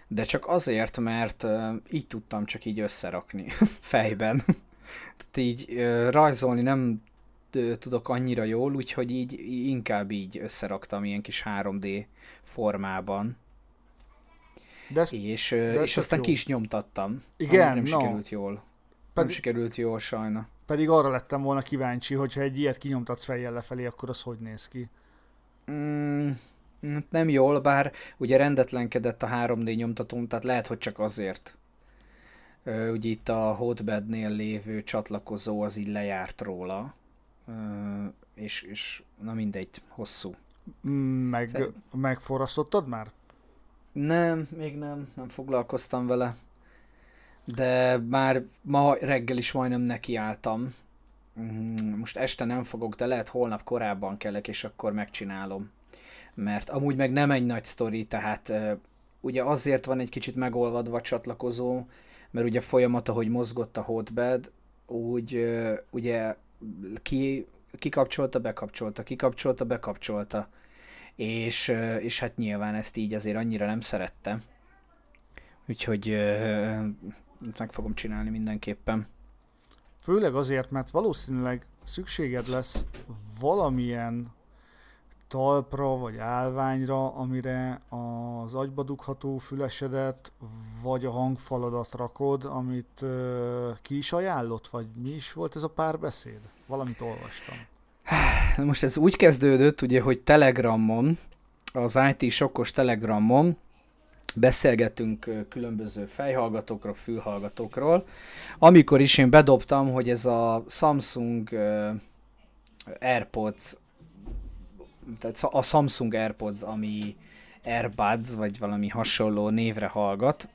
de csak azért, mert így tudtam csak így összerakni (laughs) fejben. Tehát így rajzolni nem tudok annyira jól, úgyhogy így inkább így összeraktam ilyen kis 3D formában. De ezt, és, de és aztán jó. ki is nyomtattam. Igen, nem no. sikerült jól. Pedig, nem sikerült jól sajna. Pedig arra lettem volna kíváncsi, hogyha egy ilyet kinyomtatsz fejjel lefelé, akkor az hogy néz ki? Mm, nem jól, bár ugye rendetlenkedett a 3D nyomtatón, tehát lehet, hogy csak azért. Ugye itt a hotbednél lévő csatlakozó az így lejárt róla, és, és na mindegy, hosszú. Meg, Szerint... megforrasztottad már? Nem, még nem, nem foglalkoztam vele. De már ma reggel is majdnem nekiálltam. Mm, most este nem fogok, de lehet holnap korábban kellek, és akkor megcsinálom. Mert amúgy meg nem egy nagy sztori, tehát ugye azért van egy kicsit megolvadva a csatlakozó, mert ugye folyamat, ahogy mozgott a hotbed, úgy ugye ki, kikapcsolta, bekapcsolta, kikapcsolta, bekapcsolta. És, és hát nyilván ezt így azért annyira nem szerette. Úgyhogy meg fogom csinálni mindenképpen. Főleg azért, mert valószínűleg szükséged lesz valamilyen talpra vagy állványra, amire az agyba dugható fülesedet vagy a hangfaladat rakod, amit uh, ki is ajánlott, vagy mi is volt ez a párbeszéd? Valamit olvastam. Most ez úgy kezdődött, ugye, hogy Telegramon, az IT sokkos Telegramon beszélgetünk különböző fejhallgatókról, fülhallgatókról, amikor is én bedobtam, hogy ez a Samsung AirPods tehát a Samsung AirPods, ami AirBuds, vagy valami hasonló névre hallgat,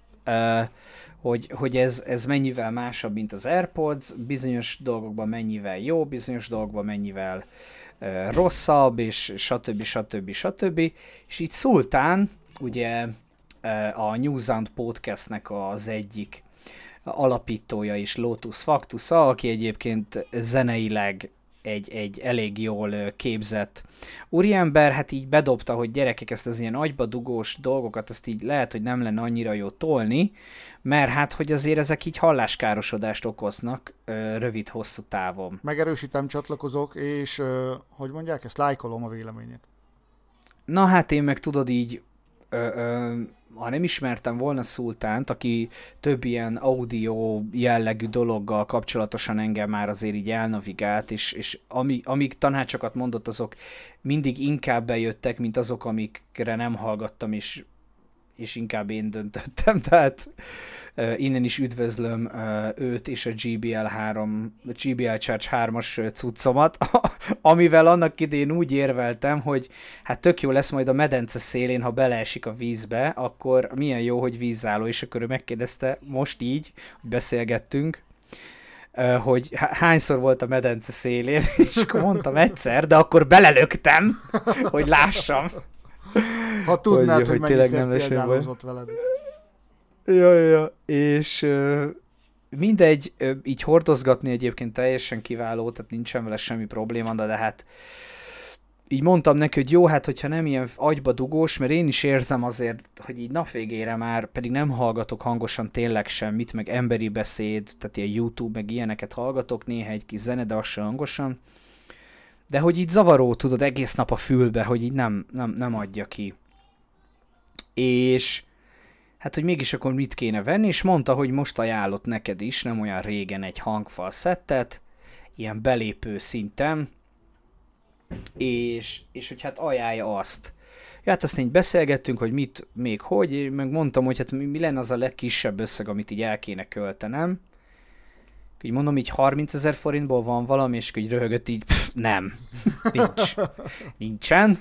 hogy, hogy ez, ez mennyivel másabb, mint az AirPods, bizonyos dolgokban mennyivel jó, bizonyos dolgokban mennyivel rosszabb, és stb. stb. stb. És így Szultán, ugye a New Sound podcastnek az egyik alapítója és Lotus Factusa, aki egyébként zeneileg egy, egy elég jól képzett úriember, hát így bedobta, hogy gyerekek ezt az ilyen agyba dugós dolgokat, ezt így lehet, hogy nem lenne annyira jó tolni, mert hát, hogy azért ezek így halláskárosodást okoznak rövid-hosszú távon. Megerősítem, csatlakozok, és hogy mondják, ezt lájkolom a véleményét. Na hát én meg tudod így ö, ö, ha nem ismertem volna Szultánt, aki több ilyen audio jellegű dologgal kapcsolatosan engem már azért így elnavigált, és, és ami, amíg tanácsokat mondott, azok mindig inkább bejöttek, mint azok, amikre nem hallgattam, és és inkább én döntöttem, (laughs) tehát innen is üdvözlöm őt és a GBL 3, (laughs) a GBL Charge 3-as cuccomat, amivel annak idén úgy érveltem, hogy hát tök jó lesz majd a medence szélén, ha beleesik a vízbe, akkor milyen jó, hogy vízálló, és akkor ő megkérdezte most így, beszélgettünk, hogy hányszor volt a medence szélén, (laughs) és akkor mondtam egyszer, de akkor belelöktem, hogy lássam. Ha tudnád, hogy, hogy, hogy tényleg nem példálozott veled. Ja, ja. És mindegy, így hordozgatni egyébként teljesen kiváló, tehát nincsen vele semmi probléma, de hát így mondtam neki, hogy jó, hát hogyha nem ilyen agyba dugós, mert én is érzem azért, hogy így napvégére már pedig nem hallgatok hangosan tényleg semmit, meg emberi beszéd, tehát ilyen YouTube, meg ilyeneket hallgatok, néha egy kis zene, de az hangosan. De hogy így zavaró, tudod, egész nap a fülbe, hogy így nem, nem, nem adja ki. És hát, hogy mégis akkor mit kéne venni, és mondta, hogy most ajánlott neked is, nem olyan régen egy hangfal szettet, ilyen belépő szinten, és, és hogy hát ajánlja azt. Ja, hát azt így beszélgettünk, hogy mit, még hogy, meg mondtam, hogy hát mi, mi lenne az a legkisebb összeg, amit így el kéne költenem. Így mondom, így 30 ezer forintból van valami, és így röhögött így, pff, nem, nincs, nincsen.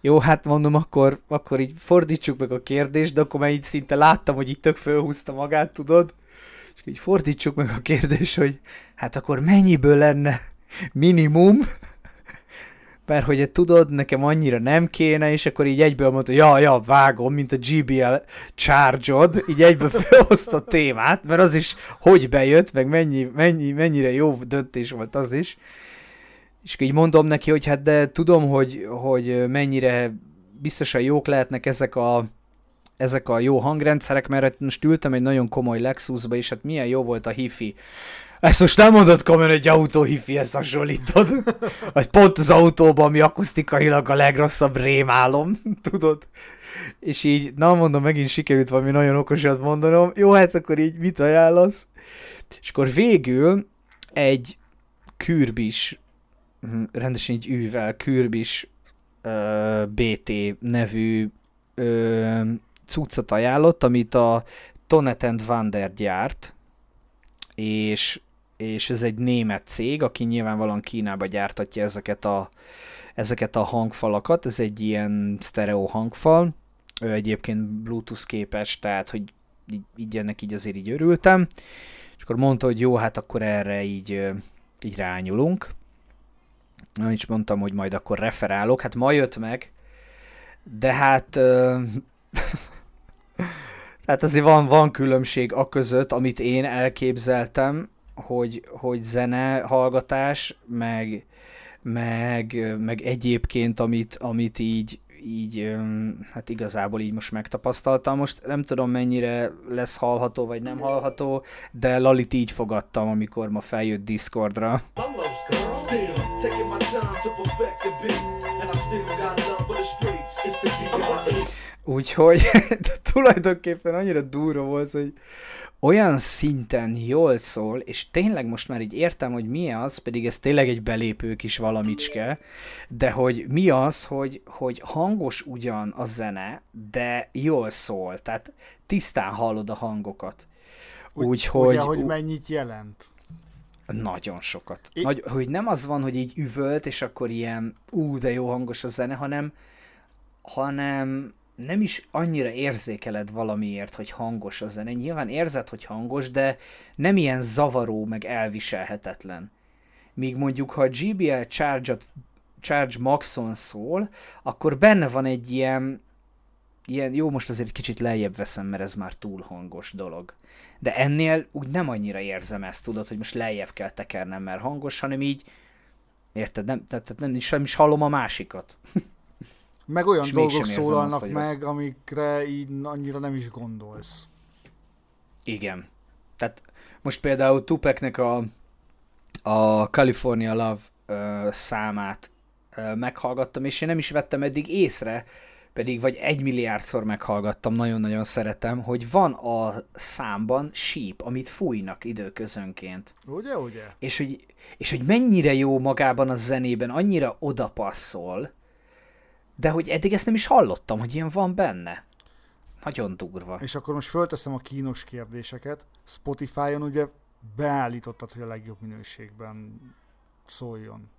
Jó, hát mondom, akkor, akkor így fordítsuk meg a kérdést, de akkor már így szinte láttam, hogy így tök fölhúzta magát, tudod? És így fordítsuk meg a kérdést, hogy hát akkor mennyiből lenne minimum, mert hogy tudod, nekem annyira nem kéne, és akkor így egyből mondta, ja, ja, vágom, mint a GBL charge így egyből felhozta a témát, mert az is hogy bejött, meg mennyi, mennyi, mennyire jó döntés volt az is. És így mondom neki, hogy hát de tudom, hogy, hogy mennyire biztosan jók lehetnek ezek a, ezek a jó hangrendszerek, mert most ültem egy nagyon komoly Lexusba, és hát milyen jó volt a hifi. Ezt most nem mondod komolyan, egy autó hifihez hasonlítod. Vagy pont az autóban, ami akusztikailag a legrosszabb rémálom, (laughs) tudod? És így, na mondom, megint sikerült valami nagyon okosat mondanom. Jó, hát akkor így mit ajánlasz? És akkor végül egy kürbis, hm, rendesen így űvel, kürbis uh, BT nevű uh, cuccot ajánlott, amit a Tonet and Wander gyárt, és és ez egy német cég, aki nyilvánvalóan Kínába gyártatja ezeket a, ezeket a hangfalakat, ez egy ilyen stereo hangfal, ő egyébként Bluetooth képes, tehát hogy így, így ennek így azért így örültem, és akkor mondta, hogy jó, hát akkor erre így, így rányulunk. Na, is mondtam, hogy majd akkor referálok, hát ma jött meg, de hát tehát (laughs) azért van, van különbség a között, amit én elképzeltem, hogy, hogy zene hallgatás, meg, meg, meg egyébként, amit, amit így, így, hát igazából így most megtapasztaltam. Most nem tudom mennyire lesz hallható, vagy nem hallható, de Lalit így fogadtam, amikor ma feljött Discordra. Úgyhogy (laughs) tulajdonképpen annyira durva volt, hogy olyan szinten jól szól, és tényleg most már így értem, hogy mi az, pedig ez tényleg egy belépő kis valamicske, de hogy mi az, hogy, hogy hangos ugyan a zene, de jól szól, tehát tisztán hallod a hangokat. Úgyhogy... Ugye, hogy mennyit jelent? Nagyon sokat. I- Nagy, hogy nem az van, hogy így üvölt, és akkor ilyen, ú, de jó hangos a zene, hanem, hanem nem is annyira érzékeled valamiért, hogy hangos a zene. Nyilván érzed, hogy hangos, de nem ilyen zavaró, meg elviselhetetlen. Míg mondjuk, ha a GBL Charge, Maxon szól, akkor benne van egy ilyen, ilyen, jó, most azért kicsit lejjebb veszem, mert ez már túl hangos dolog. De ennél úgy nem annyira érzem ezt, tudod, hogy most lejjebb kell tekernem, mert hangos, hanem így, érted, nem, tehát nem, nem, nem is hallom a másikat. (laughs) Meg olyan és dolgok szólalnak azt, meg, az... amikre így annyira nem is gondolsz. Igen. Tehát most például Tupeknek a, a California Love uh, számát uh, meghallgattam, és én nem is vettem eddig észre, pedig vagy egy milliárdszor meghallgattam, nagyon-nagyon szeretem, hogy van a számban síp, amit fújnak időközönként. Ugye, ugye? És hogy, és hogy mennyire jó magában a zenében, annyira odapasszol, de hogy eddig ezt nem is hallottam, hogy ilyen van benne. Nagyon durva. És akkor most fölteszem a kínos kérdéseket. Spotify-on ugye beállítottad, hogy a legjobb minőségben szóljon.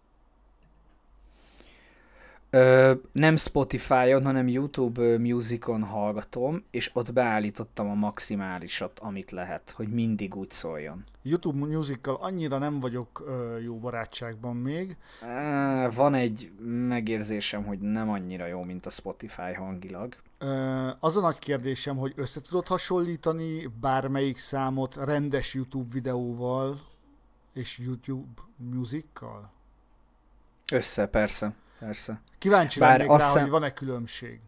Ö, nem Spotify-on, hanem YouTube Musicon hallgatom, és ott beállítottam a maximálisat, amit lehet, hogy mindig úgy szóljon. YouTube Musical annyira nem vagyok ö, jó barátságban még. Ö, van egy megérzésem, hogy nem annyira jó, mint a Spotify hangilag. Ö, az a nagy kérdésem, hogy össze tudod hasonlítani bármelyik számot rendes YouTube videóval és YouTube Musical? Össze, persze. Persze. Kíváncsi Bár lennék rá, szem... hogy van-e különbség.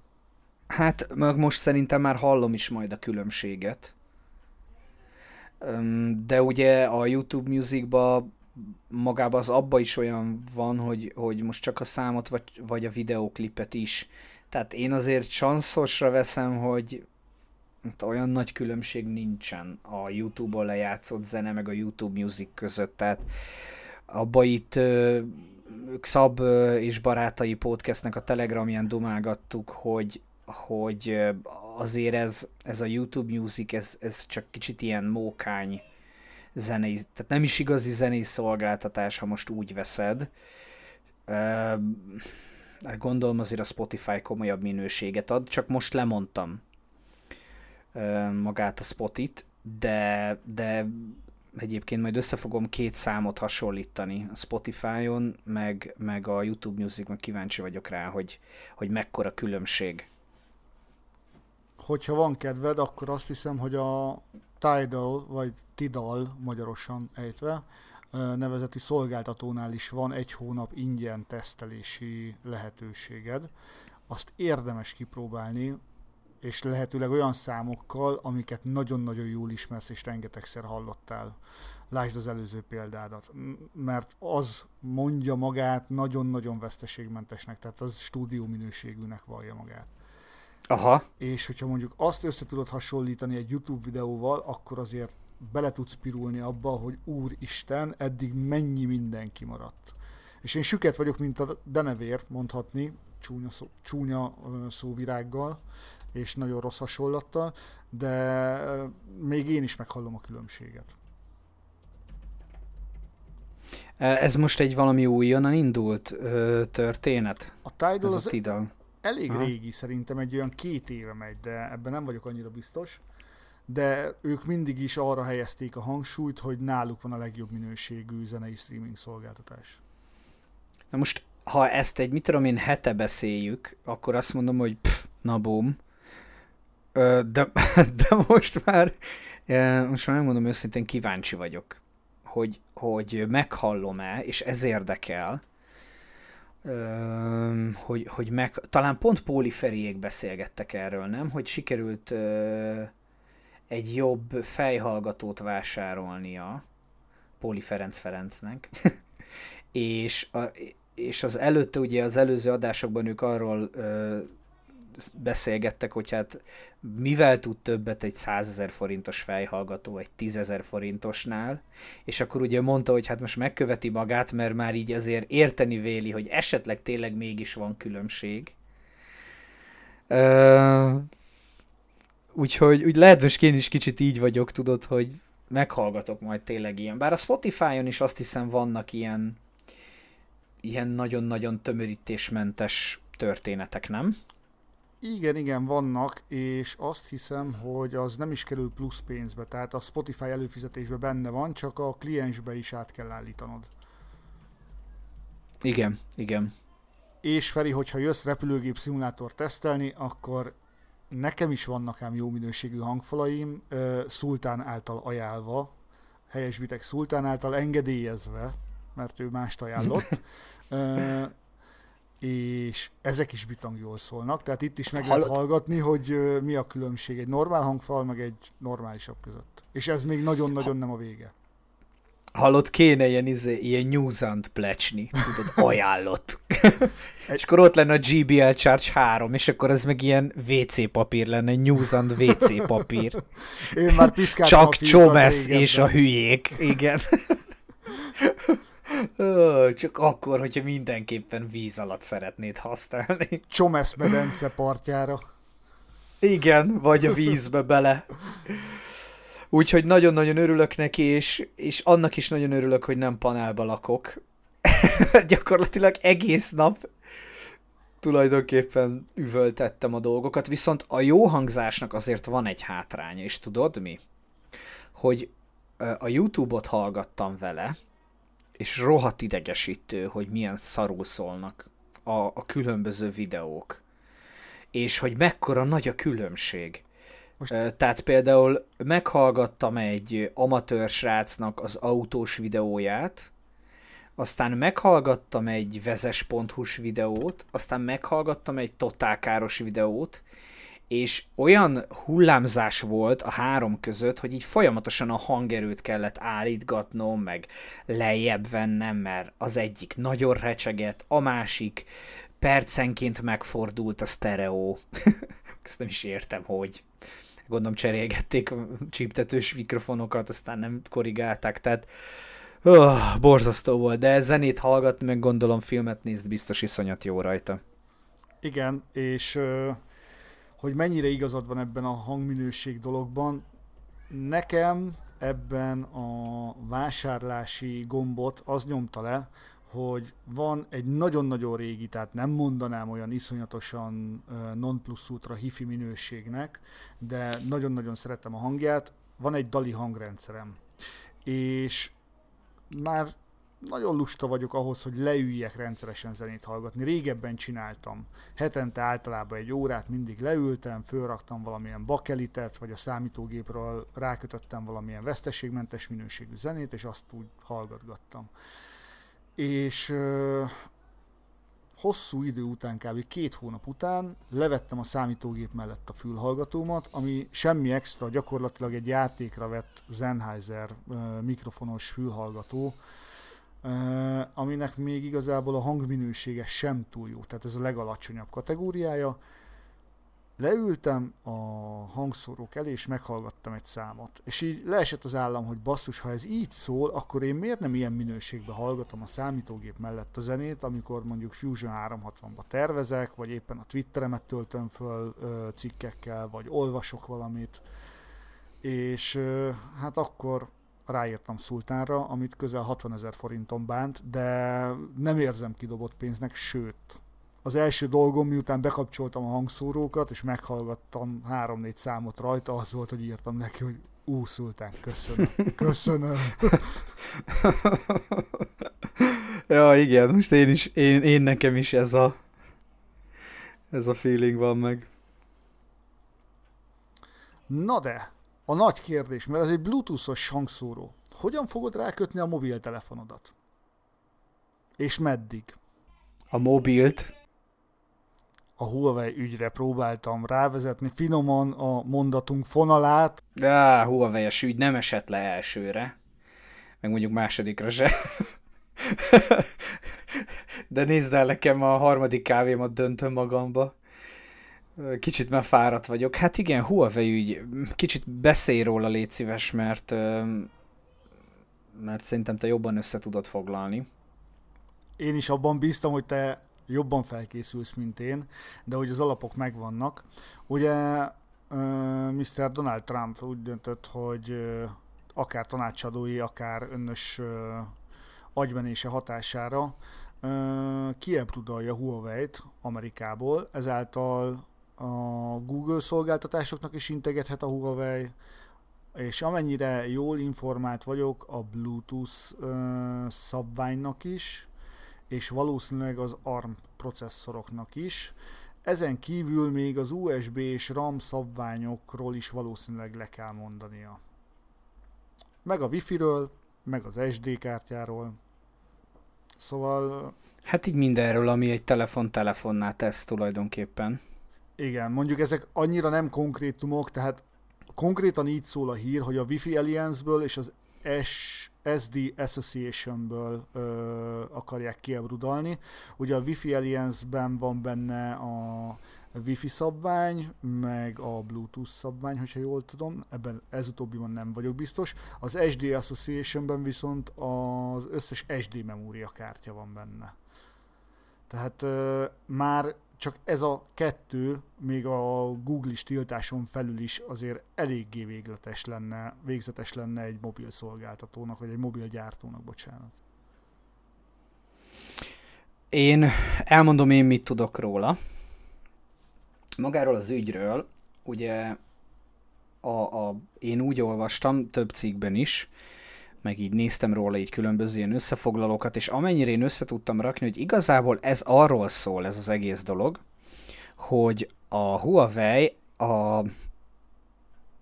Hát meg most szerintem már hallom is majd a különbséget. De ugye a YouTube Musicba magában az abba is olyan van, hogy, hogy most csak a számot vagy, vagy a videóklipet is. Tehát én azért csanszosra veszem, hogy olyan nagy különbség nincsen a YouTube-on lejátszott zene meg a YouTube Music között. Tehát abba itt Xab és barátai podcastnek a telegramján dumálgattuk, hogy, hogy azért ez, ez a YouTube Music, ez, ez csak kicsit ilyen mókány zenei, tehát nem is igazi zenei szolgáltatás, ha most úgy veszed. Gondolom azért a Spotify komolyabb minőséget ad, csak most lemondtam magát a Spotit, de, de egyébként majd össze fogom két számot hasonlítani a Spotify-on, meg, meg a YouTube Music-on kíváncsi vagyok rá, hogy, hogy mekkora különbség. Hogyha van kedved, akkor azt hiszem, hogy a Tidal, vagy Tidal magyarosan ejtve, nevezeti szolgáltatónál is van egy hónap ingyen tesztelési lehetőséged. Azt érdemes kipróbálni, és lehetőleg olyan számokkal, amiket nagyon-nagyon jól ismersz, és rengetegszer hallottál. Lásd az előző példádat. Mert az mondja magát nagyon-nagyon veszteségmentesnek, tehát az stúdió minőségűnek vallja magát. Aha. És hogyha mondjuk azt össze tudod hasonlítani egy YouTube videóval, akkor azért bele tudsz pirulni abba, hogy úristen, eddig mennyi minden kimaradt. És én süket vagyok, mint a denevér, mondhatni, csúnya, szó, csúnya szóvirággal, és nagyon rossz hasonlattal, de még én is meghallom a különbséget. Ez most egy valami újonnan indult ö, történet? A Tidal Ez az a Tidal. elég Aha. régi, szerintem egy olyan két éve megy, de ebben nem vagyok annyira biztos. De ők mindig is arra helyezték a hangsúlyt, hogy náluk van a legjobb minőségű zenei streaming szolgáltatás. Na most, ha ezt egy, mit tudom én, hete beszéljük, akkor azt mondom, hogy pff, na boom, de, (laughs) de most már, most már megmondom őszintén, kíváncsi vagyok, hogy, hogy meghallom-e, és ez érdekel, hogy, hogy meg, talán pont Póli Feriék beszélgettek erről, nem? Hogy sikerült egy jobb fejhallgatót vásárolnia Póli Ferenc Ferencnek, (laughs) és, és az előtte ugye az előző adásokban ők arról beszélgettek, hogy hát mivel tud többet egy 100 ezer forintos fejhallgató egy 10 ezer forintosnál, és akkor ugye mondta, hogy hát most megköveti magát, mert már így azért érteni véli, hogy esetleg tényleg mégis van különbség. Uh, úgyhogy úgy lehet, hogy én is kicsit így vagyok, tudod, hogy meghallgatok majd tényleg ilyen. Bár a Spotify-on is azt hiszem vannak ilyen ilyen nagyon-nagyon tömörítésmentes történetek, nem? Igen, igen, vannak, és azt hiszem, hogy az nem is kerül plusz pénzbe, tehát a Spotify előfizetésbe benne van, csak a kliensbe is át kell állítanod. Igen, igen. És Feri, hogyha jössz repülőgép szimulátor tesztelni, akkor nekem is vannak ám jó minőségű hangfalaim, Szultán által ajánlva, helyesbitek Szultán által engedélyezve, mert ő mást ajánlott. (laughs) és ezek is bitang jól szólnak, tehát itt is meg Hallod? lehet hallgatni, hogy mi a különbség egy normál hangfal, meg egy normálisabb között. És ez még nagyon-nagyon nem a vége. Hallott, kéne ilyen, izé, ilyen newsant plecsni, tudod, (laughs) ajánlott. és akkor ott lenne a GBL Charge 3, és akkor ez meg ilyen WC papír lenne, newsant WC papír. Én már Csak Csomesz és a hülyék, igen. (laughs) Csak akkor, hogyha mindenképpen víz alatt szeretnéd használni. Csomesz medence partjára. Igen, vagy a vízbe bele. Úgyhogy nagyon-nagyon örülök neki, és, és annak is nagyon örülök, hogy nem panelba lakok. (laughs) Gyakorlatilag egész nap tulajdonképpen üvöltettem a dolgokat, viszont a jó hangzásnak azért van egy hátránya, és tudod mi? Hogy a YouTube-ot hallgattam vele, és rohadt idegesítő, hogy milyen szarul szólnak a, a különböző videók. És hogy mekkora nagy a különbség. Most... Tehát például meghallgattam egy amatőr srácnak az autós videóját, aztán meghallgattam egy vezes.hu-s videót, aztán meghallgattam egy totálkáros videót, és olyan hullámzás volt a három között, hogy így folyamatosan a hangerőt kellett állítgatnom, meg lejjebb vennem, mert az egyik nagyon recseget, a másik percenként megfordult a sztereó. (laughs) Ezt nem is értem, hogy gondolom cserélgették a csíptetős mikrofonokat, aztán nem korrigálták, tehát oh, borzasztó volt, de zenét hallgatni, meg gondolom filmet nézd, biztos iszonyat jó rajta. Igen, és hogy mennyire igazad van ebben a hangminőség dologban, nekem ebben a vásárlási gombot az nyomta le, hogy van egy nagyon-nagyon régi, tehát nem mondanám olyan iszonyatosan non plus ultra hifi minőségnek, de nagyon-nagyon szeretem a hangját, van egy Dali hangrendszerem. És már nagyon lusta vagyok ahhoz, hogy leüljek rendszeresen zenét hallgatni. Régebben csináltam. Hetente általában egy órát mindig leültem, fölraktam valamilyen bakelitet, vagy a számítógépről rákötöttem valamilyen veszteségmentes minőségű zenét, és azt úgy hallgatgattam. És hosszú idő után, kb. két hónap után levettem a számítógép mellett a fülhallgatómat, ami semmi extra, gyakorlatilag egy játékra vett Sennheiser mikrofonos fülhallgató, aminek még igazából a hangminősége sem túl jó, tehát ez a legalacsonyabb kategóriája, leültem a hangszórók elé, és meghallgattam egy számot. És így leesett az állam, hogy basszus, ha ez így szól, akkor én miért nem ilyen minőségben hallgatom a számítógép mellett a zenét, amikor mondjuk Fusion 360-ba tervezek, vagy éppen a Twitteremet töltöm föl cikkekkel, vagy olvasok valamit. És hát akkor ráírtam Szultánra, amit közel 60 ezer forinton bánt, de nem érzem kidobott pénznek, sőt, az első dolgom, miután bekapcsoltam a hangszórókat, és meghallgattam három-négy számot rajta, az volt, hogy írtam neki, hogy ú, Szultán, köszönöm, (laughs) köszönöm. (laughs) ja, igen, most én is, én, én nekem is ez a ez a feeling van meg. Na de, a nagy kérdés, mert ez egy bluetoothos hangszóró. Hogyan fogod rákötni a mobiltelefonodat? És meddig? A mobilt? a Huawei ügyre próbáltam rávezetni finoman a mondatunk fonalát. De Huawei-es ügy nem esett le elsőre, meg mondjuk másodikra se. (laughs) De nézd el, nekem a harmadik kávémat döntöm magamba. Kicsit már fáradt vagyok. Hát igen, Huawei ügy. Kicsit beszélj róla, légy szíves, mert, mert szerintem te jobban össze tudod foglalni. Én is abban bíztam, hogy te jobban felkészülsz, mint én, de hogy az alapok megvannak. Ugye Mr. Donald Trump úgy döntött, hogy akár tanácsadói, akár önös agymenése hatására kiebrudalja Huawei-t Amerikából, ezáltal a Google szolgáltatásoknak is integethet a Huawei, és amennyire jól informált vagyok, a Bluetooth szabványnak is, és valószínűleg az ARM processzoroknak is. Ezen kívül még az USB és RAM szabványokról is valószínűleg le kell mondania. Meg a Wi-Fi-ről, meg az SD kártyáról. Szóval... Hát így mindenről, ami egy telefon telefonná tesz tulajdonképpen. Igen, mondjuk ezek annyira nem konkrétumok, tehát konkrétan így szól a hír, hogy a Wi-Fi Alliance-ből és az SD Association-ből ö, akarják kiebrudalni. Ugye a Wi-Fi Alliance-ben van benne a Wi-Fi szabvány, meg a Bluetooth szabvány, hogyha jól tudom, ebben ez utóbbiban nem vagyok biztos. Az SD Association-ben viszont az összes SD memóriakártya van benne. Tehát ö, már csak ez a kettő, még a Google-is tiltáson felül is azért eléggé végletes lenne, végzetes lenne egy mobil szolgáltatónak, vagy egy mobil gyártónak, bocsánat. Én elmondom én, mit tudok róla. Magáról az ügyről, ugye a, a, én úgy olvastam több cikkben is, meg így néztem róla így különböző ilyen összefoglalókat, és amennyire én össze tudtam rakni, hogy igazából ez arról szól, ez az egész dolog, hogy a Huawei a,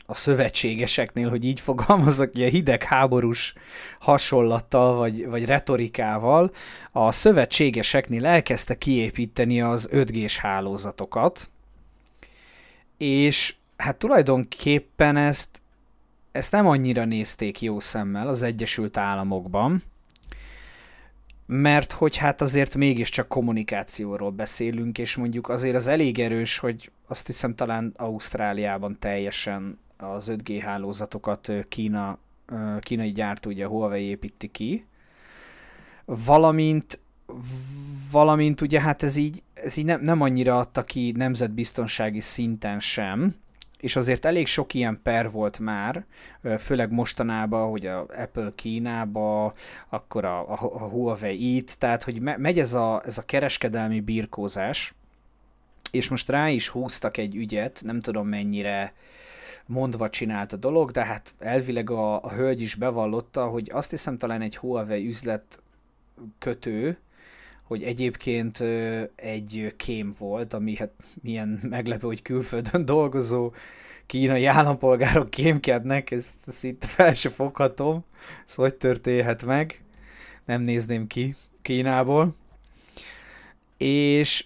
a szövetségeseknél, hogy így fogalmazok, ilyen hidegháborús hasonlattal, vagy, vagy retorikával, a szövetségeseknél elkezdte kiépíteni az 5G-s hálózatokat, és hát tulajdonképpen ezt ezt nem annyira nézték jó szemmel az Egyesült Államokban, mert hogy hát azért mégiscsak kommunikációról beszélünk, és mondjuk azért az elég erős, hogy azt hiszem talán Ausztráliában teljesen az 5G hálózatokat Kína, kínai gyártó, ugye Huawei építi ki, valamint valamint ugye hát ez így, ez így nem, nem annyira adta ki nemzetbiztonsági szinten sem, és azért elég sok ilyen per volt már, főleg mostanában, hogy a Apple Kínába, akkor a, a, a Huawei itt, tehát hogy me, megy ez a, ez a kereskedelmi birkózás, és most rá is húztak egy ügyet, nem tudom mennyire mondva csinált a dolog, de hát elvileg a, a hölgy is bevallotta, hogy azt hiszem talán egy Huawei üzlet kötő, hogy egyébként egy kém volt, ami hát milyen meglepő, hogy külföldön dolgozó kínai állampolgárok kémkednek, ezt, ezt itt fel se foghatom, ez hogy történhet meg, nem nézném ki Kínából. És,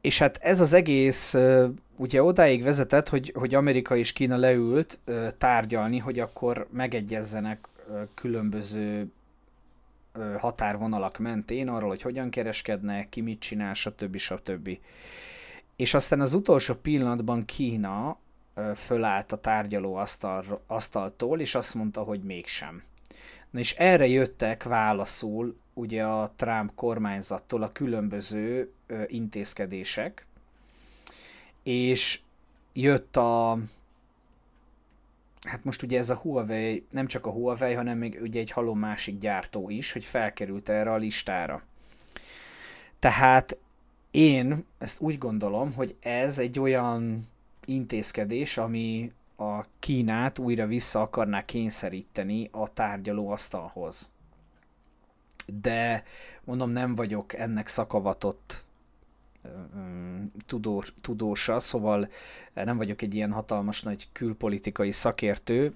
és hát ez az egész ugye odáig vezetett, hogy, hogy Amerika és Kína leült tárgyalni, hogy akkor megegyezzenek különböző határvonalak mentén arról, hogy hogyan kereskednek, ki mit csinál, stb. stb. És aztán az utolsó pillanatban Kína fölállt a tárgyaló asztal, asztaltól, és azt mondta, hogy mégsem. Na és erre jöttek válaszul ugye a Trump kormányzattól a különböző intézkedések, és jött a, hát most ugye ez a Huawei, nem csak a Huawei, hanem még ugye egy halom másik gyártó is, hogy felkerült erre a listára. Tehát én ezt úgy gondolom, hogy ez egy olyan intézkedés, ami a Kínát újra vissza akarná kényszeríteni a tárgyalóasztalhoz. De mondom, nem vagyok ennek szakavatott tudós, tudósa, szóval nem vagyok egy ilyen hatalmas nagy külpolitikai szakértő,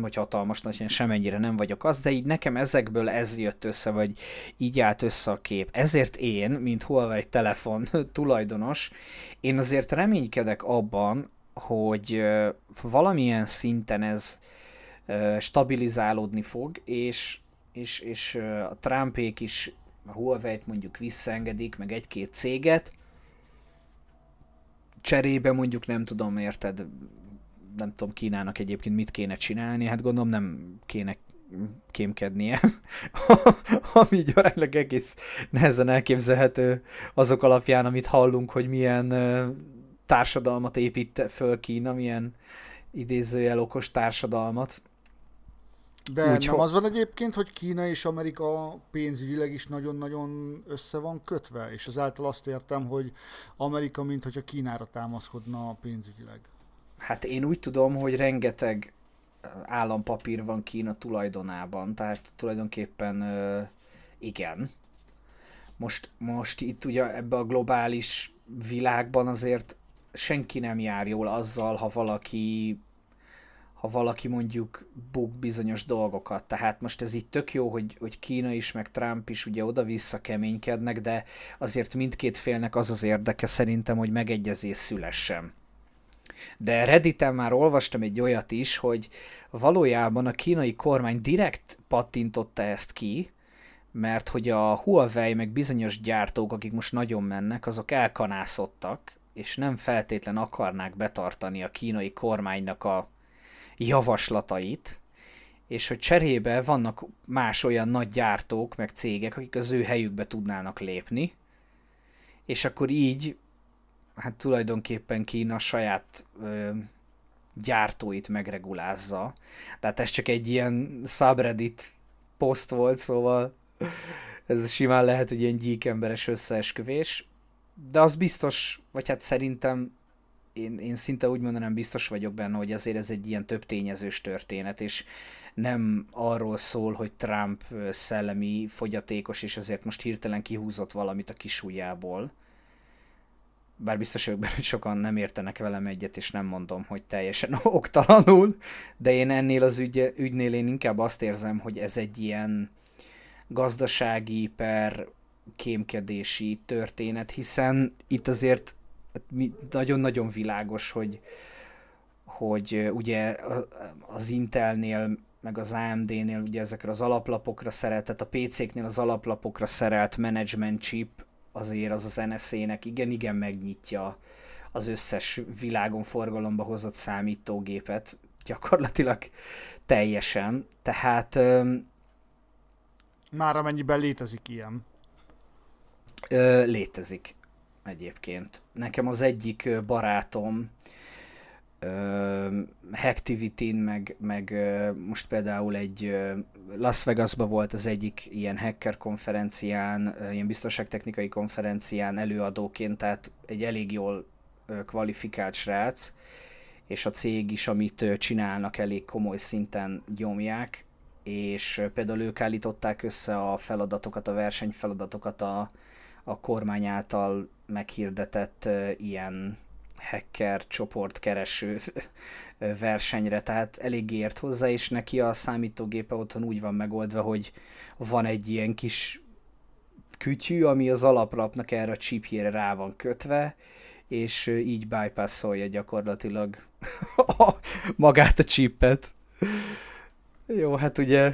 hogy hatalmas nagy, semennyire nem vagyok az, de így nekem ezekből ez jött össze, vagy így állt össze a kép. Ezért én, mint Huawei telefon (laughs) tulajdonos, én azért reménykedek abban, hogy valamilyen szinten ez stabilizálódni fog, és, és, és a Trumpék is a Huawei-t mondjuk visszaengedik, meg egy-két céget, cserébe mondjuk nem tudom, érted, nem tudom Kínának egyébként mit kéne csinálni, hát gondolom nem kéne kémkednie, (laughs) ami így aránylag egész nehezen elképzelhető azok alapján, amit hallunk, hogy milyen társadalmat épít föl Kína, milyen idézőjel okos társadalmat. De Úgy, nem az van egyébként, hogy Kína és Amerika pénzügyileg is nagyon-nagyon össze van kötve, és ezáltal azt értem, hogy Amerika, mint hogyha Kínára támaszkodna pénzügyileg. Hát én úgy tudom, hogy rengeteg állampapír van Kína tulajdonában, tehát tulajdonképpen igen. Most, most itt ugye ebbe a globális világban azért senki nem jár jól azzal, ha valaki ha valaki mondjuk buk bizonyos dolgokat. Tehát most ez itt tök jó, hogy, hogy Kína is, meg Trump is ugye oda-vissza keménykednek, de azért mindkét félnek az az érdeke szerintem, hogy megegyezés szülessen. De Redditen már olvastam egy olyat is, hogy valójában a kínai kormány direkt pattintotta ezt ki, mert hogy a Huawei meg bizonyos gyártók, akik most nagyon mennek, azok elkanászottak, és nem feltétlen akarnák betartani a kínai kormánynak a javaslatait, és hogy cserébe vannak más olyan nagy gyártók, meg cégek, akik az ő helyükbe tudnának lépni, és akkor így hát tulajdonképpen Kína saját ö, gyártóit megregulázza. Tehát ez csak egy ilyen subreddit poszt volt, szóval ez simán lehet, hogy ilyen gyíkemberes összeesküvés. De az biztos, vagy hát szerintem én, én szinte úgy mondanám, biztos vagyok benne, hogy azért ez egy ilyen több tényezős történet, és nem arról szól, hogy Trump szellemi fogyatékos, és ezért most hirtelen kihúzott valamit a kisujjából. Bár biztos vagyok benne, hogy sokan nem értenek velem egyet, és nem mondom, hogy teljesen (laughs) oktalanul, de én ennél az ügy, ügynél én inkább azt érzem, hogy ez egy ilyen gazdasági per kémkedési történet, hiszen itt azért nagyon-nagyon világos, hogy, hogy ugye az Intelnél meg az AMD-nél ugye ezekre az alaplapokra szerelt, tehát a PC-knél az alaplapokra szerelt management chip azért az az NSA-nek igen-igen megnyitja az összes világon forgalomba hozott számítógépet, gyakorlatilag teljesen. Tehát... Már amennyiben létezik ilyen. Ö, létezik egyébként. Nekem az egyik barátom Hacktivity-n, meg, meg most például egy Las Vegasban volt az egyik ilyen hacker konferencián, ilyen biztonságtechnikai konferencián előadóként, tehát egy elég jól kvalifikált srác, és a cég is, amit csinálnak, elég komoly szinten gyomják, és például ők állították össze a feladatokat, a versenyfeladatokat a, a kormány által meghirdetett ilyen hacker csoport kereső (laughs) versenyre, tehát elég ért hozzá, és neki a számítógépe otthon úgy van megoldva, hogy van egy ilyen kis kütyű, ami az alaprapnak erre a chipjére rá van kötve, és így bypassolja gyakorlatilag (laughs) magát a chipet. Jó, hát ugye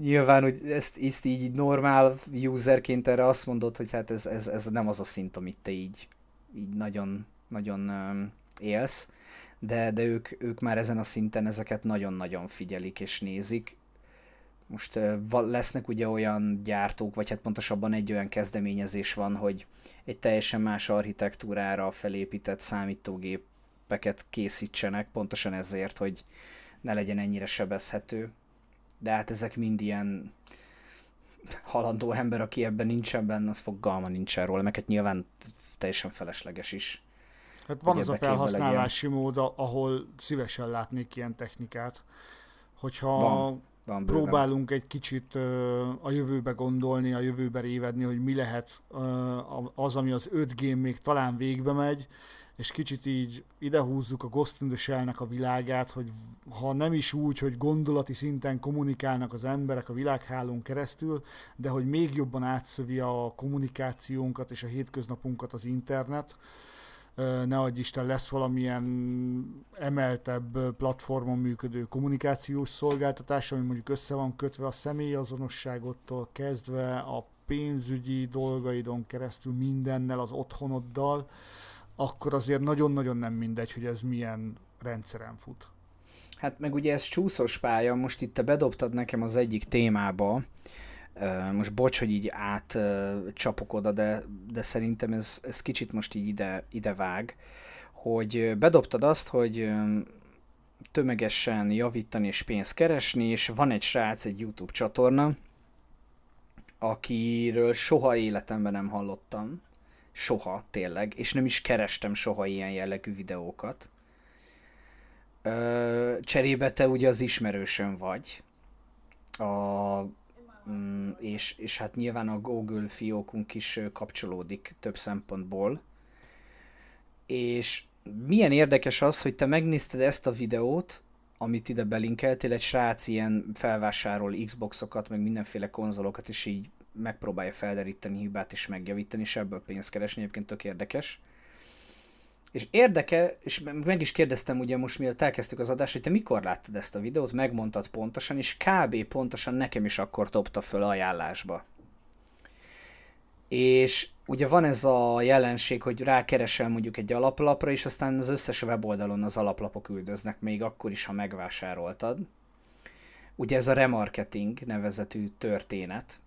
nyilván, hogy ezt, ezt így normál userként erre azt mondod, hogy hát ez, ez, ez nem az a szint, amit te így, így nagyon nagyon élsz, de, de ők, ők már ezen a szinten ezeket nagyon-nagyon figyelik és nézik. Most lesznek ugye olyan gyártók, vagy hát pontosabban egy olyan kezdeményezés van, hogy egy teljesen más architektúrára felépített számítógépeket készítsenek, pontosan ezért, hogy ne legyen ennyire sebezhető. De hát ezek mind ilyen halandó ember, aki ebben nincsen benne, az fogalma nincsen róla, meg hát nyilván teljesen felesleges is. Hát van az a felhasználási mód, ahol szívesen látnék ilyen technikát. Hogyha van, van próbálunk egy kicsit a jövőbe gondolni, a jövőbe révedni, hogy mi lehet az, ami az 5G még talán végbe megy, és kicsit így idehúzzuk a Ghost in the Shell-nek a világát, hogy ha nem is úgy, hogy gondolati szinten kommunikálnak az emberek a világhálón keresztül, de hogy még jobban átszövi a kommunikációnkat és a hétköznapunkat az internet, ne adj Isten lesz valamilyen emeltebb platformon működő kommunikációs szolgáltatás, ami mondjuk össze van kötve a személyazonosságottól kezdve a pénzügyi dolgaidon keresztül mindennel, az otthonoddal, akkor azért nagyon-nagyon nem mindegy, hogy ez milyen rendszeren fut. Hát meg ugye ez csúszós pálya, most itt te bedobtad nekem az egyik témába, most bocs, hogy így átcsapok oda, de, de szerintem ez, ez kicsit most így ide, ide vág, hogy bedobtad azt, hogy tömegesen javítani és pénzt keresni, és van egy srác, egy YouTube csatorna, akiről soha életemben nem hallottam, soha tényleg, és nem is kerestem soha ilyen jellegű videókat. cserébe te ugye az ismerősön vagy, a Mm, és, és hát nyilván a Google fiókunk is kapcsolódik több szempontból. És milyen érdekes az, hogy te megnézted ezt a videót, amit ide belinkeltél, egy srác ilyen felvásárol Xboxokat, meg mindenféle konzolokat, és így megpróbálja felderíteni hibát és megjavítani, és ebből pénzt keresni, egyébként tök érdekes. És érdeke, és meg is kérdeztem ugye most, mielőtt elkezdtük az adást, hogy te mikor láttad ezt a videót, megmondtad pontosan, és kb. pontosan nekem is akkor dobta föl ajánlásba. És ugye van ez a jelenség, hogy rákeresel mondjuk egy alaplapra, és aztán az összes weboldalon az alaplapok üldöznek, még akkor is, ha megvásároltad. Ugye ez a remarketing nevezetű történet.